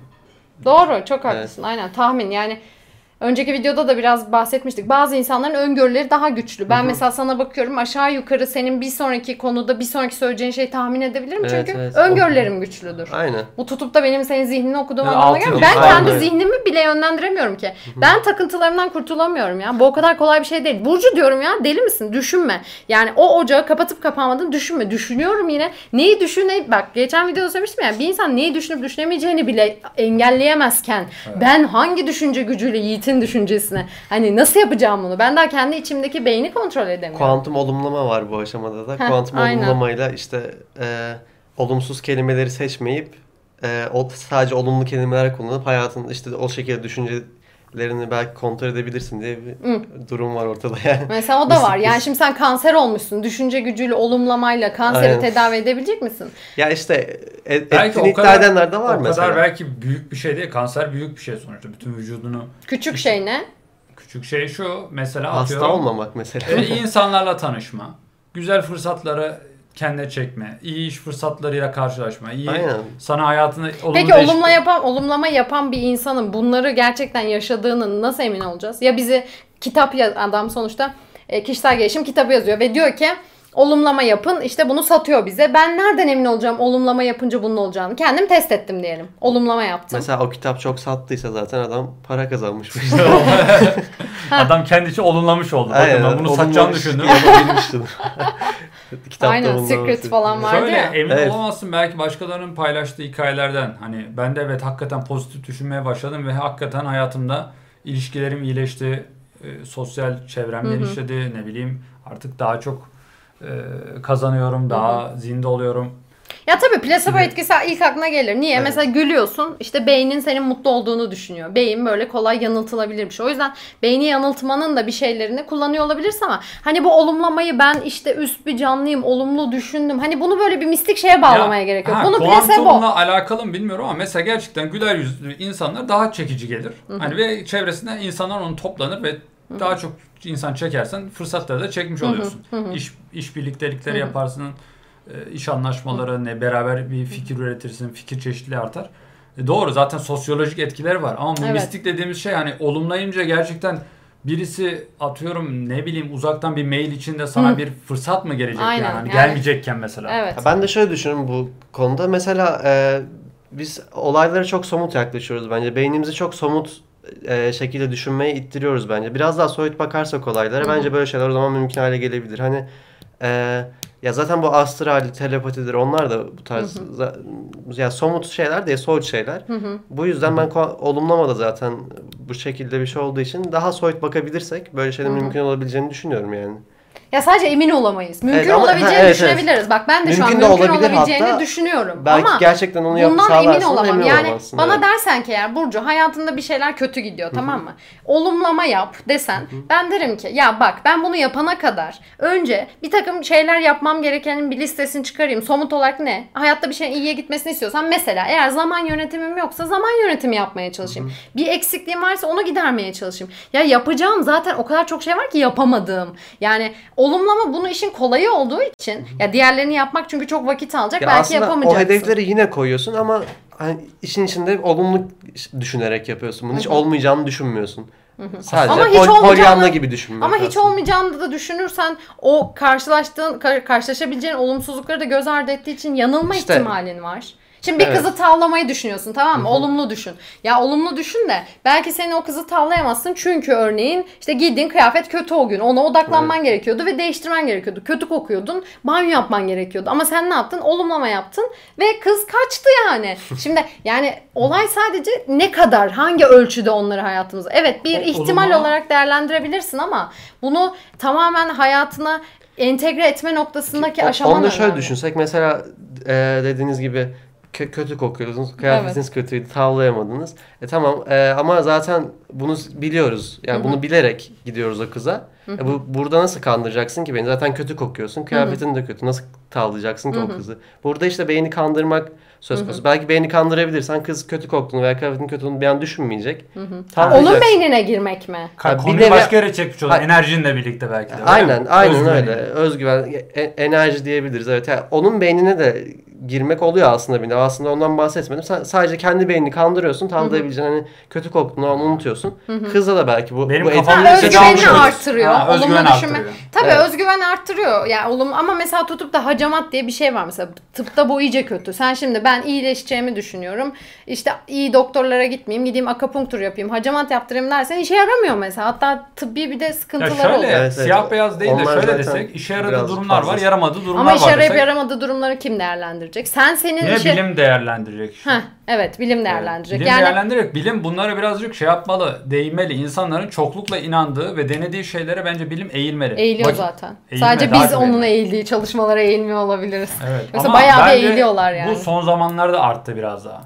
Doğru çok haklısın aynen tahmin yani önceki videoda da biraz bahsetmiştik. Bazı insanların öngörüleri daha güçlü. Ben mesela sana bakıyorum aşağı yukarı senin bir sonraki konuda bir sonraki söyleyeceğin şeyi tahmin edebilirim. Evet, Çünkü evet. öngörülerim güçlüdür. Aynen. Bu tutup da benim senin zihnini okuduğum Evet, anlamına gelmiyor. Ben falan kendi zihnimi bile yönlendiremiyorum ki. Ben takıntılarımdan kurtulamıyorum ya. Bu o kadar kolay bir şey değil. Burcu diyorum ya deli misin? Düşünme. Yani o ocağı kapatıp kapamadın düşünme. Düşünüyorum yine. Neyi düşüne bak geçen videoda söylemiştim ya bir insan neyi düşünüp düşünemeyeceğini bile engelleyemezken ben hangi düşünce gücüyle Yiğit'in düşüncesine hani nasıl yapacağım bunu? Ben daha kendi içimdeki beyni kontrol edemiyorum. Kuantum olumlama var bu aşamada da. Heh, Kuantum aynen. olumlamayla işte e, olumsuz kelimeleri seçmeyip e, o sadece olumlu kelimeler kullanıp hayatın işte o şekilde düşüncelerini belki kontrol edebilirsin diye bir durum var ortada yani. Mesela o da var. Yani şimdi sen kanser olmuşsun. Düşünce gücüyle, olumlamayla kanseri Aynen. tedavi edebilecek misin? Ya işte e, Belki o iddia edenler de var o mesela. kadar belki büyük bir şey değil. Kanser büyük bir şey sonuçta. Bütün vücudunu Küçük İşte- şey ne? küçük şey şu mesela Hasta atıyorum. olmamak mesela. E, iyi insanlarla tanışma. Güzel fırsatları kendine çekme. iyi iş fırsatlarıyla karşılaşma. iyi Aynen. sana hayatını olumlu Peki olumla yapan, olumlama yapan bir insanın bunları gerçekten yaşadığını nasıl emin olacağız? Ya bizi kitap ya- adam sonuçta e, kişisel gelişim kitabı yazıyor ve diyor ki olumlama yapın işte bunu satıyor bize. Ben nereden emin olacağım olumlama yapınca bunun olacağını? Kendim test ettim diyelim. Olumlama yaptım. Mesela o kitap çok sattıysa zaten adam para kazanmış. Adam kendi için olumlamış oldu. Bakın ben bunu satacağını düşündüm. Yapabilmiştim. Kitapta Aynen bundan Secret falan vardı Şöyle ya. emin Evet. olamazsın belki başkalarının paylaştığı hikayelerden. Hani ben de evet hakikaten pozitif düşünmeye başladım ve hakikaten hayatımda ilişkilerim iyileşti. e, sosyal çevrem genişledi. Ne bileyim artık daha çok kazanıyorum. Daha zinde oluyorum. Ya tabii plasebo Şimdi- etkisi ilk aklına gelir. Niye? Evet. Mesela gülüyorsun işte beynin senin mutlu olduğunu düşünüyor. Beyin böyle kolay yanıltılabilir bir şey. O yüzden beyni yanıltmanın da bir şeylerini kullanıyor olabilirsin ama hani bu olumlamayı ben işte üst bir canlıyım, olumlu düşündüm. Hani bunu böyle bir mistik şeye bağlamaya Ya, gerek yok. ha, Bunu plasebo. alakalı mı bilmiyorum ama mesela gerçekten güler yüzlü insanlar daha çekici gelir. Hani ve çevresinden insanlar onu toplanır ve daha çok insan çekersen fırsatları da çekmiş oluyorsun. İş iş birliktelikleri yaparsın. e, iş anlaşmaları ne beraber bir fikir üretirsin, fikir çeşitliliği artar. E, doğru zaten sosyolojik etkileri var ama bu Evet. mistik dediğimiz şey hani olumlayınca gerçekten birisi atıyorum ne bileyim uzaktan bir mail içinde sana Hı. bir fırsat mı gelecek Aynen, yani? Hani yani. Gelmeyecekken mesela. Evet. Ya Ben de şöyle düşünüyorum bu konuda. Mesela e, biz olaylara çok somut yaklaşıyoruz bence. Beynimizi çok somut e, şekilde düşünmeye ittiriyoruz bence. Biraz daha soyut bakarsak olaylara Hı hı. bence böyle şeyler o zaman mümkün hale gelebilir. Hani e, ya zaten bu astral, telepatidir onlar da bu tarz za- ya somut şeyler değil, soyut şeyler. Hı hı. Bu yüzden ben olumlamada zaten bu şekilde bir şey olduğu için daha soyut bakabilirsek böyle şeylerin Hı hı. mümkün olabileceğini düşünüyorum yani. Ya sadece emin olamayız. Mümkün Evet ama- olabileceğini ha, evet, düşünebiliriz. Bak ben de şu an Mümkün mümkün olabilir olabileceğini hatta. düşünüyorum. Belki Ama gerçekten onu Bundan emin olamam. emin yani olamazsın. bana evet. dersen ki eğer Burcu hayatında bir şeyler kötü gidiyor tamam mı? Olumlama yap desen ben derim ki ya bak ben bunu yapana kadar önce bir takım şeyler yapmam gerekenin bir listesini çıkarayım. Somut olarak ne? Hayatta bir şeyin iyiye gitmesini istiyorsan mesela eğer zaman yönetimim yoksa zaman yönetimi yapmaya çalışayım. Bir eksikliğim varsa onu gidermeye çalışayım. Ya yapacağım zaten o kadar çok şey var ki yapamadığım. Yani olumlama bunu işin kolayı olduğu için ya diğerlerini yapmak çünkü çok vakit alacak Ya belki yapamayacaksın. o hedefleri yine koyuyorsun ama hani işin içinde olumlu düşünerek yapıyorsun. Bunu hiç olmayacağını düşünmüyorsun. Sadece Ama hiç pol- gibi düşünmek. Ama hiç aslında. olmayacağını da düşünürsen o karşılaştığın kar- karşılaşabileceğin olumsuzlukları da göz ardı ettiği için yanılma İşte. ihtimalin var. Şimdi bir Evet. kızı tavlamayı düşünüyorsun tamam mı? Olumlu düşün. Ya olumlu düşün de belki senin o kızı tavlayamazsın çünkü örneğin işte giydiğin kıyafet kötü o gün. Ona odaklanman gerekiyordu ve değiştirmen gerekiyordu. Kötü kokuyordun. Banyo yapman gerekiyordu. Ama sen ne yaptın? Olumlama yaptın ve kız kaçtı yani. Şimdi yani olay sadece ne kadar, hangi ölçüde onları hayatımıza. Evet bir O- ihtimal olumlama- olarak değerlendirebilirsin ama bunu tamamen hayatına entegre etme noktasındaki aşaman Onu da şöyle önemli. düşünsek mesela e, dediğiniz gibi kötü kokuyordunuz. Kıyafetiniz kötüydü. Tavlayamadınız. E tamam e, ama zaten bunu biliyoruz. Yani bunu bilerek gidiyoruz o kıza. E, bu burada nasıl kandıracaksın ki beni? Zaten kötü kokuyorsun. Kıyafetin de kötü. Nasıl tavlayacaksın ki o kızı? Burada işte beyni kandırmak söz konusu. Belki beyni kandırabilirsen kız kötü koktuğunu veya kıyafetin kötü olduğunu bir an düşünmeyecek. Onun beynine girmek mi? Ka- Ha, bir konuyu de- başka yere çekmiş olur. Ha- Enerjinle birlikte belki de. Aynen, aynen Özgüveninle. öyle. Özgüven, e- enerji diyebiliriz. Evet. Yani onun beynine de girmek oluyor aslında bir de. Aslında ondan bahsetmedim. Sen sadece kendi beynini kandırıyorsun. Tavlayabileceğin hani kötü koktuğunu onu unutuyorsun. Kızla da belki bu Benim bu kafamda etki- şey özgüvenini dalmış olur. artırıyor. Ha, olumlu özgüven düşünme. arttırıyor. Tabii Evet. özgüven arttırıyor. Yani olumlu ama mesela tutup da hacamat diye bir şey var mesela. Tıpta bu iyice kötü. Sen şimdi ben iyileşeceğimi düşünüyorum. İşte iyi doktorlara gitmeyeyim, gideyim akupunktur yapayım, hacamat yaptırayım dersen işe yaramıyor mesela. Hatta tıbbi bir de Ya sıkıntıları şöyle oluyor. Evet, evet. siyah beyaz değil de Onlar şöyle zaten desek işe yaradığı biraz durumlar var, fazlası. yaramadığı durumlar Ama işe var yarayıp desek. yaramadığı durumları kim değerlendirecek? Sen senin Yine işe... bilim değerlendirecek. Heh, evet bilim değerlendirecek. Bilim yani değerlendirerek bilim bunları birazcık şey yapmalı, değinmeli. İnsanların çoklukla inandığı ve denediği şeylere bence bilim eğilmeli. eğiliyor Vakit- zaten. Eğilme, Sadece biz onun eğildiği çalışmalara eğilmiyor olabiliriz. Evet. Yoksa Ama bayağı bir eğiliyorlar yani. Bu son zamanlarda arttı biraz daha.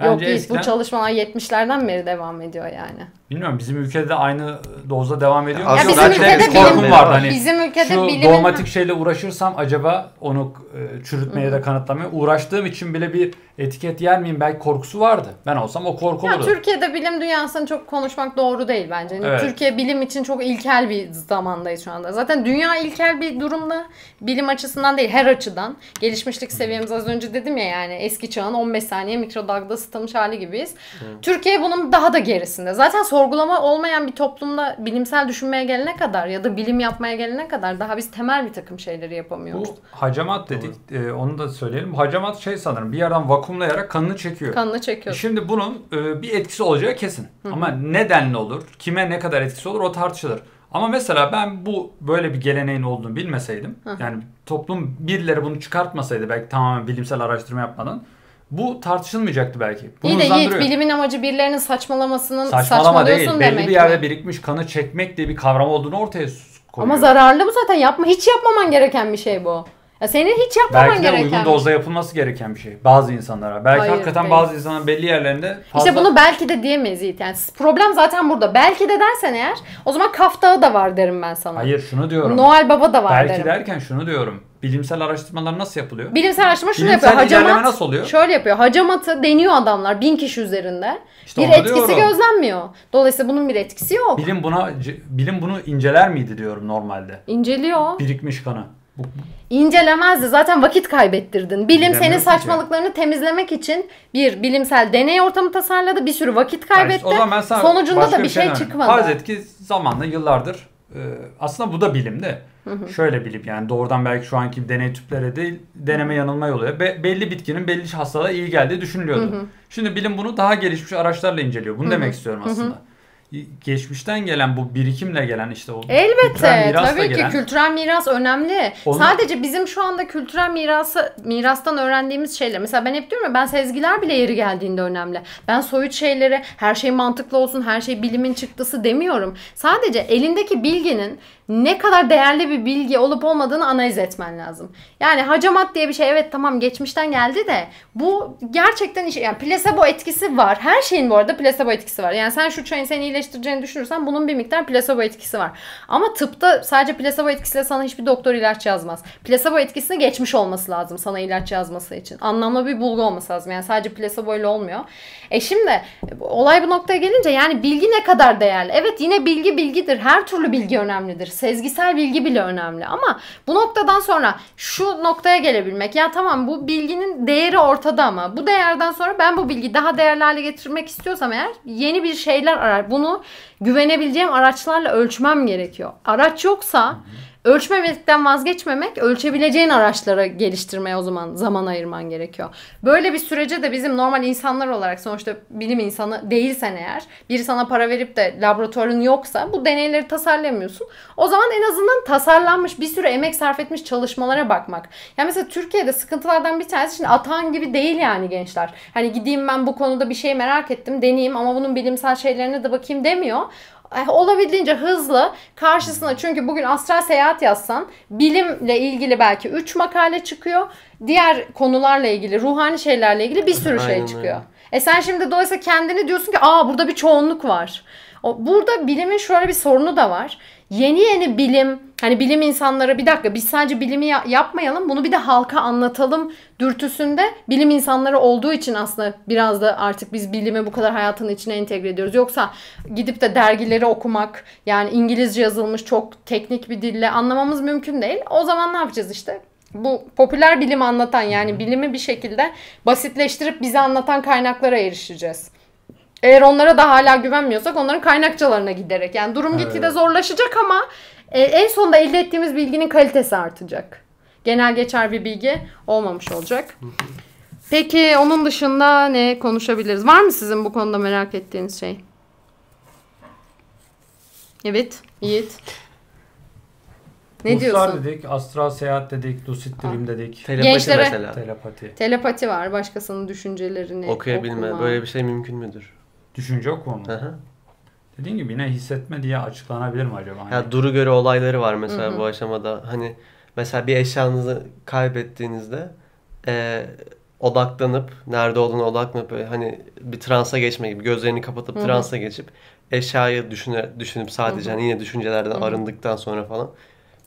Bence Yok eskiden, Bu çalışmalar 70'lerden beri devam ediyor yani. Bilmiyorum bizim ülkede de aynı dozda devam ediyor mu? Ya bizim ülkede bir bilim- korkum vardı. Hani Bizim ülkede şu bilimin... dogmatik şeyle uğraşırsam acaba onu e, çürütmeye de kanıtlamaya uğraştığım için bile bir etiket yer miyim belki korkusu vardı. Ben olsam o korku Ya olurdu. Türkiye'de bilim dünyasını çok konuşmak doğru değil bence. Yani Evet. Türkiye bilim için çok ilkel bir zamandayız şu anda. Zaten dünya ilkel bir durumda. Bilim açısından değil her açıdan. Gelişmişlik seviyemiz az önce dedim ya yani eski çağın 15 saniye mikrodalgada ısıtılmış hali gibiyiz. Türkiye bunun daha da gerisinde. Zaten sorgulama olmayan bir toplumda bilimsel düşünmeye gelene kadar ya da bilim yapmaya gelene kadar daha biz temel bir takım şeyleri yapamıyoruz. Bu hacamat dedik. e, onu da söyleyelim. Bu hacamat şey sanırım bir yerden vakumlayarak kanını çekiyor. Kanını çekiyorsun. Şimdi bunun e, bir etkisi olacağı kesin. Ama nedenli olur, kime ne kadar etkisi olur o tartışılır. Ama mesela ben bu böyle bir geleneğin olduğunu bilmeseydim, yani toplum birileri bunu çıkartmasaydı belki tamamen bilimsel araştırma yapmadan bu tartışılmayacaktı belki. Bunu İyi de Yiğit bilimin amacı birilerinin saçmalamasının Saçmalama değil. Belli demek bir yerde mi? birikmiş kanı çekmek diye bir kavram olduğunu ortaya koyuyor. Ama zararlı mı zaten? Yapma hiç yapmaman gereken bir şey bu. Ya senin hiç yapmaman Belki de gereken. uygun bir dozda yapılması gereken bir şey. Bazı insanlara. Belki Hayır, hakikaten değil. bazı insanların belli yerlerinde fazla... İşte bunu belki de diyemeyiz Yiğit. Yani problem zaten burada. Belki de dersen eğer o zaman Kaf Dağı da var derim ben sana. Hayır şunu diyorum. Noel Baba da var Belki derim. derken şunu diyorum. Bilimsel araştırmalar nasıl yapılıyor? Bilimsel araştırma şunu Bilimsel yapıyor. Hacamat nasıl oluyor? şöyle yapıyor. Hacamatı deniyor adamlar bin kişi üzerinde. İşte bir etkisi diyorum. gözlenmiyor. Dolayısıyla bunun bir etkisi yok. Bilim buna bilim bunu inceler miydi diyorum normalde. İnceliyor. Birikmiş kanı. İncelemezdi. Zaten vakit kaybettirdin. Bilim Bilemiyorum senin saçmalıklarını temizlemek için bir bilimsel deney ortamı tasarladı. Bir sürü vakit kaybetti. Yani o zaman Sonucunda da bir şey önereyim. çıkmadı. Farz et ki zamanla yıllardır e, aslında bu da bilim de. Şöyle bilim yani doğrudan belki şu anki deney tüpleri değil deneme yanılma yolu. Be- belli bitkinin belli hastalığa iyi geldiği düşünülüyordu. Şimdi bilim bunu daha gelişmiş araçlarla inceliyor. Bunu demek istiyorum aslında. Geçmişten gelen bu birikimle gelen işte o Elbette. Tabii gelen- ki kültürel miras önemli. Onu- Sadece bizim şu anda kültürel mirası mirastan öğrendiğimiz şeyler. Mesela ben hep diyorum ya ben sezgiler bile yeri geldiğinde önemli. Ben soyut şeyleri her şey mantıklı olsun, her şey bilimin çıktısı demiyorum. Sadece elindeki bilginin ne kadar değerli bir bilgi olup olmadığını analiz etmen lazım. Yani hacamat diye bir şey evet tamam geçmişten geldi de bu gerçekten iş yani plasebo etkisi var. Her şeyin bu arada plasebo etkisi var. Yani sen şu çayın seni iyileştireceğini düşünürsen bunun bir miktar plasebo etkisi var. Ama tıpta sadece plasebo etkisiyle sana hiçbir doktor ilaç yazmaz. Plasebo etkisini geçmiş olması lazım sana ilaç yazması için. Anlamlı bir bulgu olması lazım. Yani sadece plasebo ile olmuyor. E şimdi olay bu noktaya gelince yani bilgi ne kadar değerli? Evet yine bilgi bilgidir. Her türlü bilgi önemlidir. Sezgisel bilgi bile önemli. Ama bu noktadan sonra şu noktaya gelebilmek. Ya tamam bu bilginin değeri ortada ama bu değerden sonra ben bu bilgiyi daha değerli hale getirmek istiyorsam eğer yeni bir şeyler arar. Bunu güvenebileceğim araçlarla ölçmem gerekiyor. Araç yoksa ölçmemekten vazgeçmemek, ölçebileceğin araçlara geliştirmeye o zaman zaman ayırman gerekiyor. Böyle bir sürece de bizim normal insanlar olarak sonuçta bilim insanı değilsen eğer, biri sana para verip de laboratuvarın yoksa bu deneyleri tasarlamıyorsun. O zaman en azından tasarlanmış bir sürü emek sarf etmiş çalışmalara bakmak. Yani mesela Türkiye'de sıkıntılardan bir tanesi şimdi Atahan gibi değil yani gençler. Hani gideyim ben bu konuda bir şey merak ettim, deneyeyim ama bunun bilimsel şeylerine de bakayım demiyor. Eh, olabildiğince hızlı karşısına çünkü bugün astral seyahat yazsan bilimle ilgili belki 3 makale çıkıyor. Diğer konularla ilgili, ruhani şeylerle ilgili bir sürü şey Aynen çıkıyor. öyle. E sen şimdi dolayısıyla kendini diyorsun ki aa burada bir çoğunluk var. O, burada bilimin şöyle bir sorunu da var. Yeni yeni bilim, hani bilim insanları bir dakika biz sadece bilimi ya- yapmayalım bunu bir de halka anlatalım dürtüsünde bilim insanları olduğu için aslında biraz da artık biz bilimi bu kadar hayatın içine entegre ediyoruz. Yoksa gidip de dergileri okumak yani İngilizce yazılmış çok teknik bir dille anlamamız mümkün değil. O zaman ne yapacağız işte? Bu popüler bilimi anlatan yani bilimi bir şekilde basitleştirip bize anlatan kaynaklara erişeceğiz. Eğer onlara da hala güvenmiyorsak onların kaynakçalarına giderek. Yani durum gitgide Evet. zorlaşacak ama e, en sonunda elde ettiğimiz bilginin kalitesi artacak. Genel geçer bir bilgi olmamış olacak. Peki onun dışında ne konuşabiliriz? Var mı sizin bu konuda merak ettiğiniz şey? Evet, Yiğit. Ne Ruhsar diyorsun? dedik, astral seyahat dedik, lucid dream dedik, Telepati Gençlere- mesela. telepati. Telepati var. Başkasının düşüncelerini Okuyabilme. okuma. Böyle bir şey mümkün müdür? Düşünce okuma mı? Hı hı. Dediğin gibi yine hissetme diye açıklanabilir mi acaba? Hani Ya duru göre olayları var mesela Hı hı. bu aşamada. Hani mesela bir eşyanızı kaybettiğinizde e, odaklanıp nerede olduğunu odaklanıp böyle hani bir transa geçme gibi gözlerini kapatıp Hı hı. transa geçip eşyayı düşüne, düşünüp sadece hani yine düşüncelerden Hı hı. arındıktan sonra falan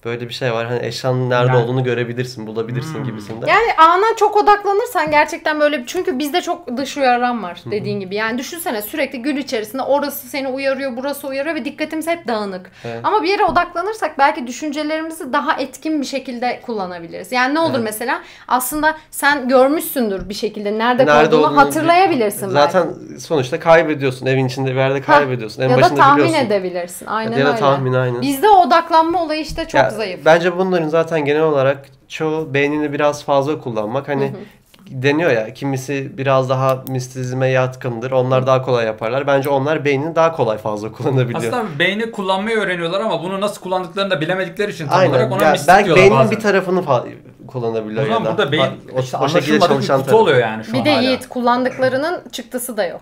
böyle bir şey var. Hani eşyanın nerede Yani- olduğunu görebilirsin, bulabilirsin Hmm. gibisinden. Yani ana çok odaklanırsan gerçekten böyle çünkü bizde çok dış uyaran var dediğin gibi. Yani düşünsene sürekli gün içerisinde orası seni uyarıyor, burası uyarıyor ve dikkatimiz hep dağınık. Evet. Ama bir yere odaklanırsak belki düşüncelerimizi daha etkin bir şekilde kullanabiliriz. Yani ne olur Evet. mesela aslında sen görmüşsündür bir şekilde nerede, Nerede olduğunu olduğunu- hatırlayabilirsin Zaten belki. sonuçta kaybediyorsun. Evin içinde bir yerde kaybediyorsun. En ya da başında tahmin biliyorsun. edebilirsin. Aynen ya da öyle. tahmin aynen. Bizde odaklanma olayı işte çok Ya, zayıf. Bence bunların zaten genel olarak çoğu beynini biraz fazla kullanmak. Hani deniyor ya kimisi biraz daha mistizme yatkındır. Onlar daha kolay yaparlar. Bence onlar beynini daha kolay fazla kullanabiliyor. Aslında beyni kullanmayı öğreniyorlar ama bunu nasıl kullandıklarını da bilemedikleri için tam Aynen. olarak ona Ya mistik belki diyorlar beynin bazen. bir tarafını fa- kullanabiliyor o zaman ya da. burada beyin o, işte o şekilde anlaşılmadık bir çalışan kutu tarafı. oluyor yani şu Bir an de hala. Yiğit kullandıklarının çıktısı da yok.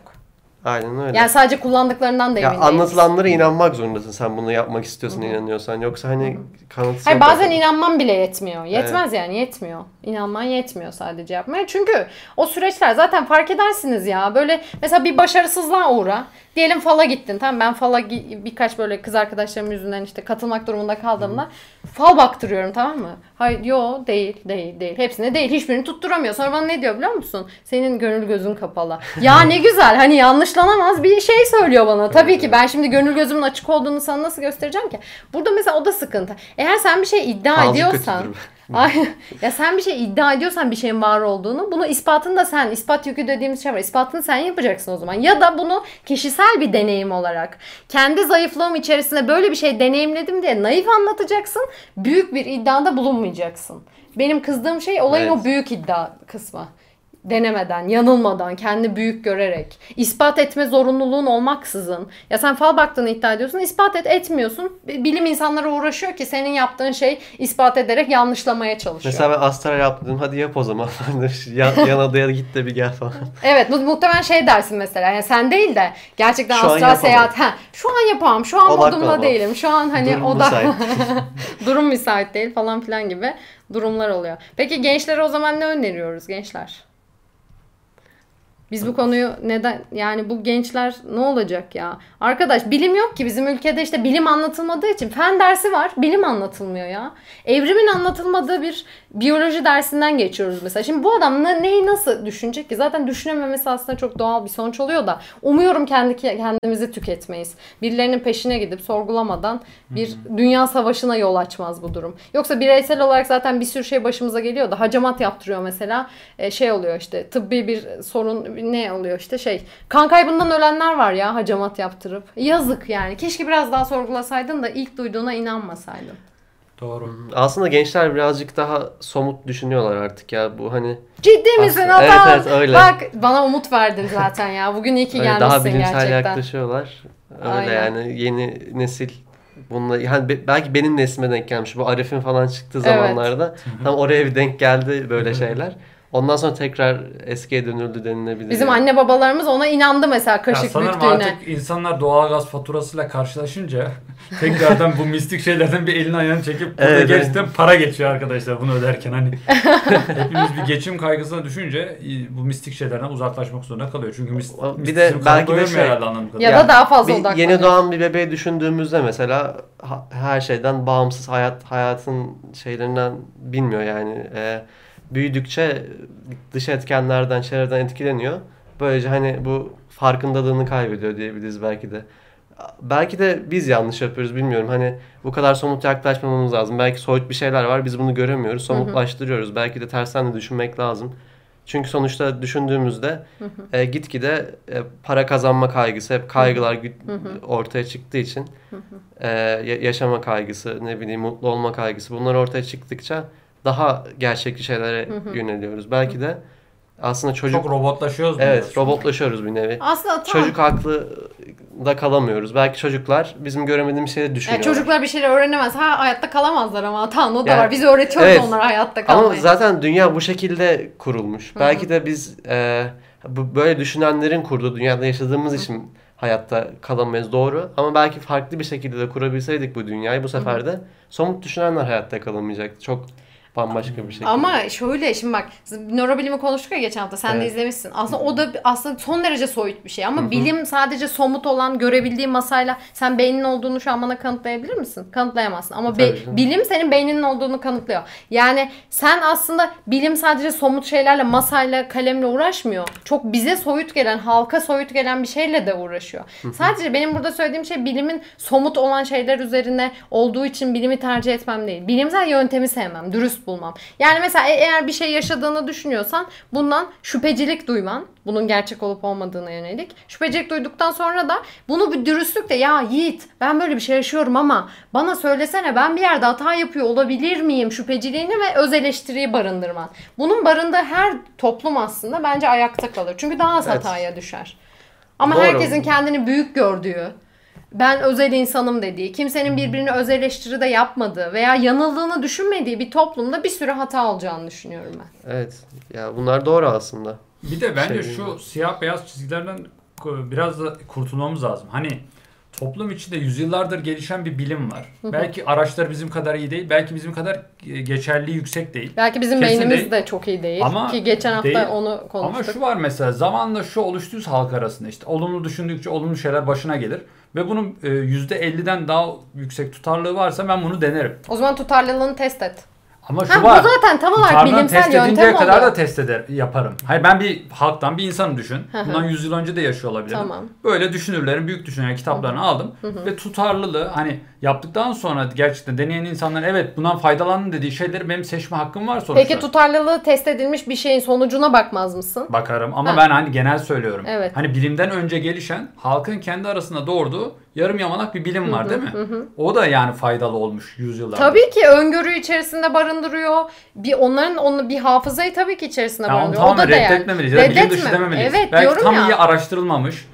Aynen öyle. Yani sadece kullandıklarından da ya emin değiliz. anlatılanlara inanmak zorundasın sen bunu yapmak istiyorsun inanıyorsan. Yoksa hani kanıtısı Hayır bazen ortada. inanman bile yetmiyor. Yetmez yani yetmiyor. İnanman yetmiyor sadece yapmaya. Çünkü o süreçler zaten fark edersiniz ya. Böyle mesela bir başarısızlığa uğra. Diyelim fala gittin. Tamam ben fala birkaç böyle kız arkadaşlarım yüzünden işte katılmak durumunda kaldığımda fal baktırıyorum tamam mı? Hayır yo değil değil değil. Hepsine değil. Hiçbirini tutturamıyor. Sonra bana ne diyor biliyor musun? Senin gönül gözün kapalı. ya ne güzel hani yanlışlanamaz bir şey söylüyor bana. Tabii Evet, ki ben şimdi gönül gözümün açık olduğunu sana nasıl göstereceğim ki? Burada mesela o da sıkıntı. Eğer sen bir şey iddia Falcı ediyorsan kötüdür. Ay, ya sen bir şey iddia ediyorsan bir şeyin var olduğunu bunu ispatını da sen ispat yükü dediğimiz şey var. İspatını sen yapacaksın o zaman. Ya da bunu kişisel bir deneyim olarak kendi zayıflığım içerisinde böyle bir şey deneyimledim diye naif anlatacaksın. Büyük bir iddiada bulunmayacaksın. Benim kızdığım şey olayın Evet. o büyük iddia kısmı. Denemeden, yanılmadan, kendi büyük görerek, ispat etme zorunluluğun olmaksızın. Ya sen fal baktığını iddia ediyorsun, ispat et, etmiyorsun. Bilim insanları uğraşıyor ki senin yaptığın şey ispat ederek yanlışlamaya çalışıyor. Mesela ben astral yaptım. Hadi yap o zaman. yan, yan adaya git de bir gel falan. Evet, bu muhtemelen şey dersin mesela. Yani sen değil de gerçekten Şu astral seyahat. Ha, şu an yapamam. Şu an Odaklanamam. modumda değilim. Şu an hani Durum o da müsait. durum müsait değil falan filan gibi durumlar oluyor. Peki gençlere o zaman ne öneriyoruz gençler? Biz bu konuyu neden yani bu gençler ne olacak ya? Arkadaş bilim yok ki bizim ülkede işte bilim anlatılmadığı için fen dersi var bilim anlatılmıyor ya. Evrimin anlatılmadığı bir biyoloji dersinden geçiyoruz mesela. Şimdi bu adam ne, neyi nasıl düşünecek ki? Zaten düşünememesi aslında çok doğal bir sonuç oluyor da umuyorum kendi kendimizi tüketmeyiz. Birilerinin peşine gidip sorgulamadan bir dünya savaşına yol açmaz bu durum. Yoksa bireysel olarak zaten bir sürü şey başımıza geliyor da hacamat yaptırıyor mesela. E, şey oluyor işte tıbbi bir sorun ne oluyor işte şey kan kaybından ölenler var ya hacamat yaptırıp. Yazık yani. Keşke biraz daha sorgulasaydın da ilk duyduğuna inanmasaydın. Doğru. Aslında gençler birazcık daha somut düşünüyorlar artık ya. Bu hani Ciddi misin Aslında- adam? Evet, evet, öyle. Bak bana umut verdin zaten ya. Bugün iyi ki öyle gelmişsin daha bilimsel gerçekten. yaklaşıyorlar. Öyle Aynen. yani yeni nesil bununla yani be- belki benim neslime denk gelmiş. Bu Arif'in falan çıktığı Evet. zamanlarda tam oraya bir denk geldi böyle şeyler. Ondan sonra tekrar eskiye dönüldü denilebilir. Bizim yani. anne babalarımız ona inandı mesela Ya kaşık sanırım büktüğüne. artık insanlar doğalgaz faturasıyla karşılaşınca tekrardan bu mistik şeylerden bir elini ayağını çekip burada Evet, gerçekten para geçiyor arkadaşlar bunu öderken hani hepimiz bir geçim kaygısına düşünce bu mistik şeylerden uzaklaşmak zorunda kalıyor. Çünkü mis, O- bir de belki de şey- herhalde anladığım Ya kadarıyla. da daha fazla odaklanıyor. yeni doğan bir bebeği düşündüğümüzde mesela her şeyden bağımsız hayat hayatın şeylerinden bilmiyor yani. Ee, büyüdükçe dış etkenlerden, çevreden etkileniyor. Böylece hani bu farkındalığını kaybediyor diyebiliriz belki de. Belki de biz yanlış yapıyoruz bilmiyorum. Hani bu kadar somut yaklaşmamamız lazım. Belki soyut bir şeyler var biz bunu göremiyoruz. Somutlaştırıyoruz. Belki de tersten de düşünmek lazım. Çünkü sonuçta düşündüğümüzde e, gitgide e, para kazanma kaygısı, hep kaygılar gü- ortaya çıktığı için e, ya- yaşama kaygısı, ne bileyim mutlu olma kaygısı bunlar ortaya çıktıkça daha gerçekçi şeylere yöneliyoruz. Belki de aslında çocuk çok robotlaşıyoruz. evet diyorsun? robotlaşıyoruz bir nevi. Aslında tamam. Çocuk haklı da kalamıyoruz. Belki çocuklar bizim göremediğimiz şeyleri Yani düşünüyorlar. çocuklar bir şeyler öğrenemez. Ha hayatta kalamazlar ama tamam o da Yani- var. Biz öğretiyoruz Evet. onlara hayatta Ama kalmayı. zaten dünya bu şekilde kurulmuş. Belki de biz e, böyle düşünenlerin kurduğu dünyada yaşadığımız için hayatta kalamayız doğru. Ama belki farklı bir şekilde de kurabilseydik bu dünyayı bu sefer de somut düşünenler hayatta kalamayacaktı. Çok bambaşka bir şekilde. Ama şöyle şimdi bak nörobilimi konuştuk ya geçen hafta sen de Evet. izlemişsin. Aslında o da aslında son derece soyut bir şey ama bilim sadece somut olan görebildiğin masayla sen beynin olduğunu şu an bana kanıtlayabilir misin? Kanıtlayamazsın ama be- canım. bilim senin beyninin olduğunu kanıtlıyor. Yani sen aslında bilim sadece somut şeylerle masayla kalemle uğraşmıyor. Çok bize soyut gelen halka soyut gelen bir şeyle de uğraşıyor. Sadece benim burada söylediğim şey bilimin somut olan şeyler üzerine olduğu için bilimi tercih etmem değil. Bilimsel yöntemi sevmem, dürüst bulmam. Yani mesela e- eğer bir şey yaşadığını düşünüyorsan bundan şüphecilik duyman, bunun gerçek olup olmadığına yönelik. Şüphecilik duyduktan sonra da bunu bir dürüstlükle ya Yiğit ben böyle bir şey yaşıyorum ama bana söylesene ben bir yerde hata yapıyor olabilir miyim şüpheciliğini ve öz eleştiriyi barındırman. Bunun barındığı her toplum aslında bence ayakta kalır. Çünkü daha az Evet. hataya düşer. Ama Doğru. herkesin kendini büyük gördüğü, ben özel insanım dediği, kimsenin birbirini öz eleştiride yapmadığı veya yanıldığını düşünmediği bir toplumda bir sürü hata olacağını düşünüyorum ben. Evet. Ya bunlar doğru aslında. Bir de bence Şey- şu siyah beyaz çizgilerden biraz da kurtulmamız lazım. Hani toplum içinde yüzyıllardır gelişen bir bilim var. Belki araçları bizim kadar iyi değil, belki bizim kadar e, geçerliği yüksek değil. Belki bizim Kesin beynimiz değil. de çok iyi değil. Ama Ki geçen hafta değil. onu Ama konuştuk. şu var mesela zamanla şu oluştuysa halk arasında işte olumlu düşündükçe olumlu şeyler başına gelir. Ve bunun e, %50'den daha yüksek tutarlığı varsa ben bunu denerim. O zaman tutarlılığını test et. Ama şu Ha, var. bu zaten tam olarak tutarlığını bilimsel test yöntem edinceye kadar oluyor. da test eder, yaparım. Hayır ben bir halktan bir insanı düşün. Bundan 100 yıl önce de yaşıyor olabilirim. Tamam. Böyle düşünürlerin büyük düşünürlerin kitaplarını aldım. Ve tutarlılığı hani yaptıktan sonra gerçekten deneyen insanların evet bundan faydalanın dediği şeyleri benim seçme hakkım var sonuçta. Peki tutarlılığı test edilmiş bir şeyin sonucuna bakmaz mısın? Bakarım ama Ha. ben hani genel söylüyorum. Evet. Hani bilimden önce gelişen halkın kendi arasında doğurduğu yarım yamalak bir bilim var değil mi? O da yani faydalı olmuş yüzyıllardır. Tabii ki öngörü içerisinde barındırıyor. Bir onların onu bir hafızayı tabii ki içerisinde Yani onu barındırıyor. o da tamamen reddetmemeliyiz. Da bilim dışı dememeliyiz. Evet Belki tam ya. iyi araştırılmamış.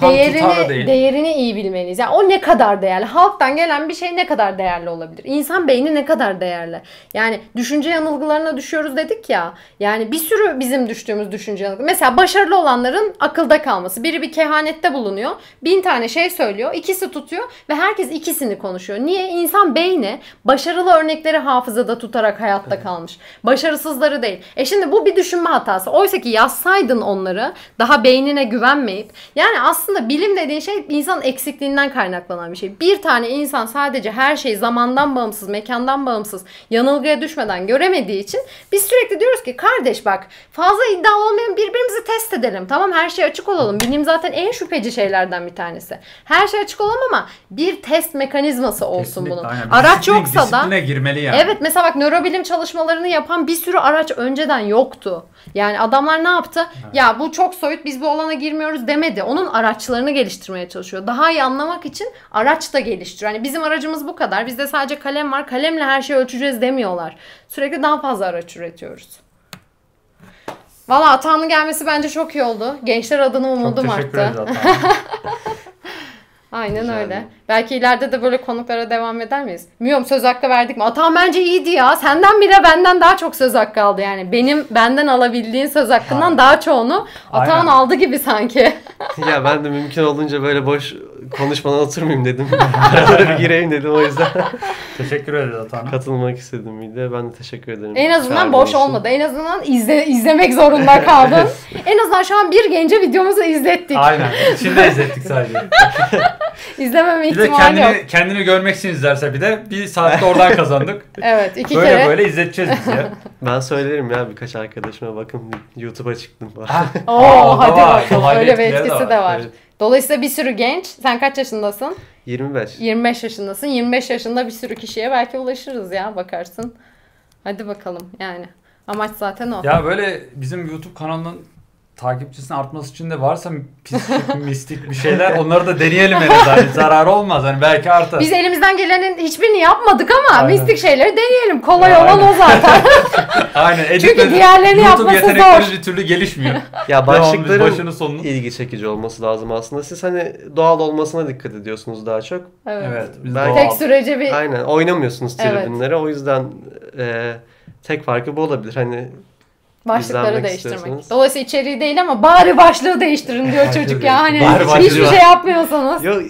Tam değerini değil. değerini iyi bilmeliyiz. Yani o ne kadar değerli? Halktan gelen bir şey ne kadar değerli olabilir? İnsan beyni ne kadar değerli? Yani düşünce yanılgılarına düşüyoruz dedik ya. Yani bir sürü bizim düştüğümüz düşünce yanılgı. Mesela başarılı olanların akılda kalması. Biri bir kehanette bulunuyor. Bin tane şey söylüyor. ikisi tutuyor ve herkes ikisini konuşuyor. Niye? İnsan beyni başarılı örnekleri hafızada tutarak hayatta kalmış. Başarısızları değil. E şimdi bu bir düşünme hatası. Oysa ki yazsaydın onları daha beynine güvenmeyip yani aslında bilim dediğin şey insanın eksikliğinden kaynaklanan bir şey. Bir tane insan sadece her şeyi zamandan bağımsız, mekandan bağımsız, yanılgıya düşmeden göremediği için biz sürekli diyoruz ki kardeş bak fazla iddialı olmayan birbirimizi test edelim. Tamam her şey açık olalım. Bilim zaten en şüpheci şeylerden bir tanesi. Her şey açık olalım ama bir test mekanizması olsun Kesinlikle, bunun. aynen. Araç disiplin- yoksa da girmeli yani. Evet mesela bak nörobilim çalışmalarını yapan bir sürü araç önceden yoktu. Yani adamlar ne yaptı? Ya bu çok soyut biz bu alana girmiyoruz demedi. Onun araçlarını geliştirmeye çalışıyor. Daha iyi anlamak için araç da geliştiriyor. Yani bizim aracımız bu kadar. Bizde sadece kalem var. Kalemle her şeyi ölçeceğiz demiyorlar. Sürekli daha fazla araç üretiyoruz. Valla Atan'ın gelmesi bence çok iyi oldu. Gençler adına Çok umudum teşekkür arttı. ederiz Atan. Aynen Güzeldi. öyle. Belki ileride de böyle konuklara devam eder miyiz? Bilmiyorum söz hakkı verdik mi? Atan bence iyiydi ya. Senden bile benden daha çok söz hakkı aldı yani. Benim benden alabildiğin söz hakkından Aynen. daha çoğunu Atan aldı gibi sanki. ya ben de mümkün olduğunca böyle boş konuşmadan oturmayayım dedim. Arada bir gireyim dedim o yüzden teşekkür ederiz Atan. katılmak istedim bir de. Ben de teşekkür ederim. En azından boş için. olmadı. En azından izle, izlemek zorunda kaldın. en azından şu an bir gence videomuzu izlettik. Aynen. İçinde izlettik sadece. İzlememe Bir de ihtimali yok. kendini, kendini görmek için izlerse bir de bir saatte oradan kazandık. Evet iki böyle kere. böyle izleteceğiz biz ya. Ben söylerim ya birkaç arkadaşıma bakın YouTube'a çıktım falan. Oo Aa, hadi var. bakalım. Öyle bir etkileri de etkisi var. de var. Evet. Dolayısıyla bir sürü genç. Sen kaç yaşındasın? 25. 25 yaşındasın. 25 yaşında bir sürü kişiye belki ulaşırız ya bakarsın. Hadi bakalım yani. Amaç zaten o. Ya böyle bizim YouTube kanalının takipçisinin artması için de varsa pislik, mistik bir şeyler onları da deneyelim en azından. Hani zararı olmaz. Hani belki artar. Biz elimizden gelenin hiçbirini yapmadık ama Aynen. mistik şeyleri deneyelim. Kolay Aynen. olan o zaten. Aynen. Çünkü editleri- diğerlerini YouTube yapması zor. bir türlü gelişmiyor. Ya başlıkların başını sonunu. ilgi çekici olması lazım aslında. Siz hani doğal olmasına dikkat ediyorsunuz daha çok. Evet. Evet. Biz doğal. Tek sürece bir Aynen oynamıyorsunuz Evet. tribünlere. O yüzden e, tek farkı bu olabilir. Hani başlıkları izlenmek değiştirmek. istiyorsanız. Dolayısıyla içeriği değil ama bari başlığı değiştirin diyor çocuk ya. Hani hiçbir şey yapmıyorsanız. Yok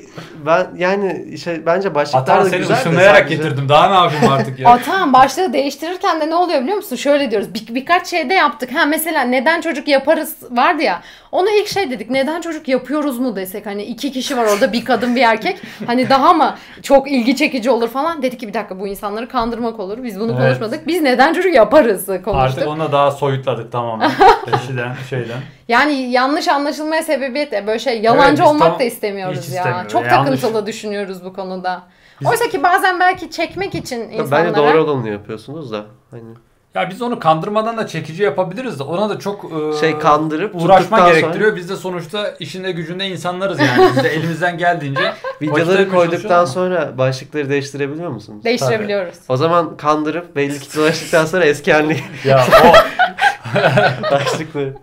ben yani şey bence başlıklar Hatta da seni güzel de ışınlayarak getirdim. Daha ne yapayım artık ya. Atan başlığı değiştirirken de ne oluyor biliyor musun? Şöyle diyoruz. Bir, birkaç şeyde yaptık. Ha mesela neden çocuk yaparız vardı ya. Onu ilk şey dedik. Neden çocuk yapıyoruz mu desek? Hani iki kişi var orada bir kadın bir erkek. Hani daha mı çok ilgi çekici olur falan. Dedik ki bir dakika bu insanları kandırmak olur. Biz bunu Evet. konuşmadık. Biz neden çocuk yaparız konuştuk. Artık onu daha soyutladık tamamen. Eşiden şeyden. Yani yanlış anlaşılmaya sebebiyet böyle şey yalancı Evet, olmak da istemiyoruz ya. istemiyoruz. Çok Yanlış. takıntılı düşünüyoruz bu konuda. Biz- Oysa ki bazen belki çekmek için insanlara Bence doğru olanı yapıyorsunuz da. Hani Ya biz onu kandırmadan da çekici yapabiliriz de ona da çok e, şey kandırıp uğraşma gerektiriyor. Biz de sonuçta işinde gücünde insanlarız yani. Biz de elimizden geldiğince sonra videoları koyduktan sonra başlıkları değiştirebiliyor musunuz? değiştirebiliyoruz. O zaman kandırıp belli kitle ulaştıktan sonra eski haline Ya o başlıkları.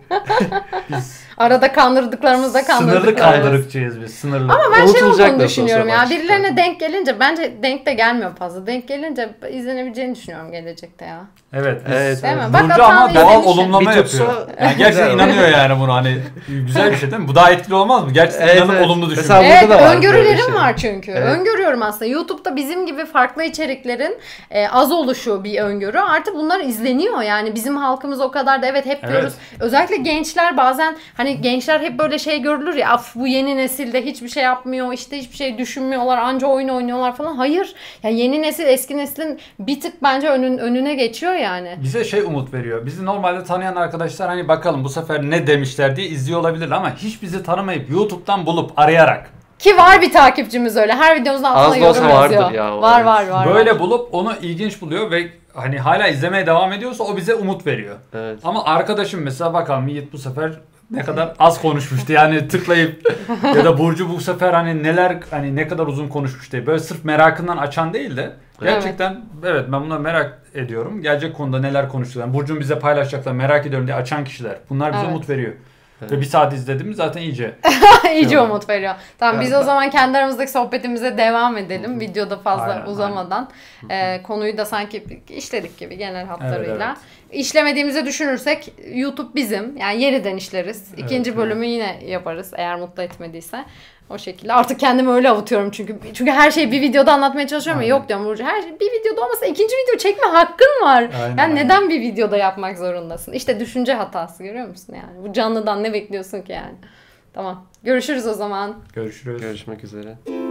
Arada kandırdıklarımızda sınırlı kandırdık. kandırıkçıyız biz. Sınırlı. Ama ben şey olduğunu düşünüyorum ya. Birilerine denk gelince bence denk de gelmiyor fazla. Denk gelince izlenebileceğini düşünüyorum gelecekte ya. Evet. Biz, Evet, Değil mi? evet. Bak Burcu ama doğal olumlama yapıyor. Yani gerçekten inanıyor yani bunu hani güzel bir şey değil mi? Bu daha etkili olmaz mı? Gerçekten Evet, inanıp evet. olumlu düşünüyor. Evet da var öngörülerim şey. var çünkü. Evet. Öngörüyorum aslında. YouTube'da bizim gibi farklı içeriklerin e, az oluşu bir öngörü. Artık bunlar izleniyor yani bizim halkımız o kadar da evet hep Evet. diyoruz. Özellikle genç gençler bazen hani gençler hep böyle şey görülür ya af bu yeni nesilde hiçbir şey yapmıyor işte hiçbir şey düşünmüyorlar anca oyun oynuyorlar falan. Hayır. Ya yeni nesil eski neslin bir tık bence önün, önüne geçiyor yani. Bize şey umut veriyor. Bizi normalde tanıyan arkadaşlar hani bakalım bu sefer ne demişler diye izliyor olabilir ama hiç bizi tanımayıp YouTube'dan bulup arayarak Ki var bir takipçimiz öyle. Her videomuzun altına Az yorum yazıyor. vardır ya Var evet. var var. böyle var. bulup onu ilginç buluyor ve hani hala izlemeye devam ediyorsa o bize umut veriyor. Evet. Ama arkadaşım mesela bakalım Yiğit bu sefer ne kadar az konuşmuştu yani tıklayıp ya da Burcu bu sefer hani neler hani ne kadar uzun konuşmuş diye böyle sırf merakından açan değil de gerçekten evet, ben bunu merak ediyorum. Gelecek konuda neler konuşacaklar. Burcu'nun bize paylaşacaklar merak ediyorum diye açan kişiler. Bunlar bize Evet. umut veriyor. Evet. Ve bir saat izledim zaten iyice. İyice Yok. umut veriyor. Tamam biz Yani o zaman kendi aramızdaki sohbetimize devam edelim. Videoda fazla Aynen, uzamadan. Ee, konuyu da sanki işledik gibi genel hatlarıyla. evet. İşlemediğimizi düşünürsek YouTube bizim. Yani yeniden işleriz. İkinci evet. bölümü yine yaparız eğer mutlu etmediyse. O şekilde. Artık kendimi öyle avutuyorum çünkü. Çünkü her şeyi bir videoda anlatmaya çalışıyorum ya. Aynen. Yok diyorum Burcu. Her şey bir videoda olmasa ikinci video çekme hakkın var. Aynen, yani aynen. neden bir videoda yapmak zorundasın? İşte düşünce hatası görüyor musun yani? Bu canlıdan ne bekliyorsun ki yani? Tamam. Görüşürüz o zaman. Görüşürüz. Görüşmek üzere.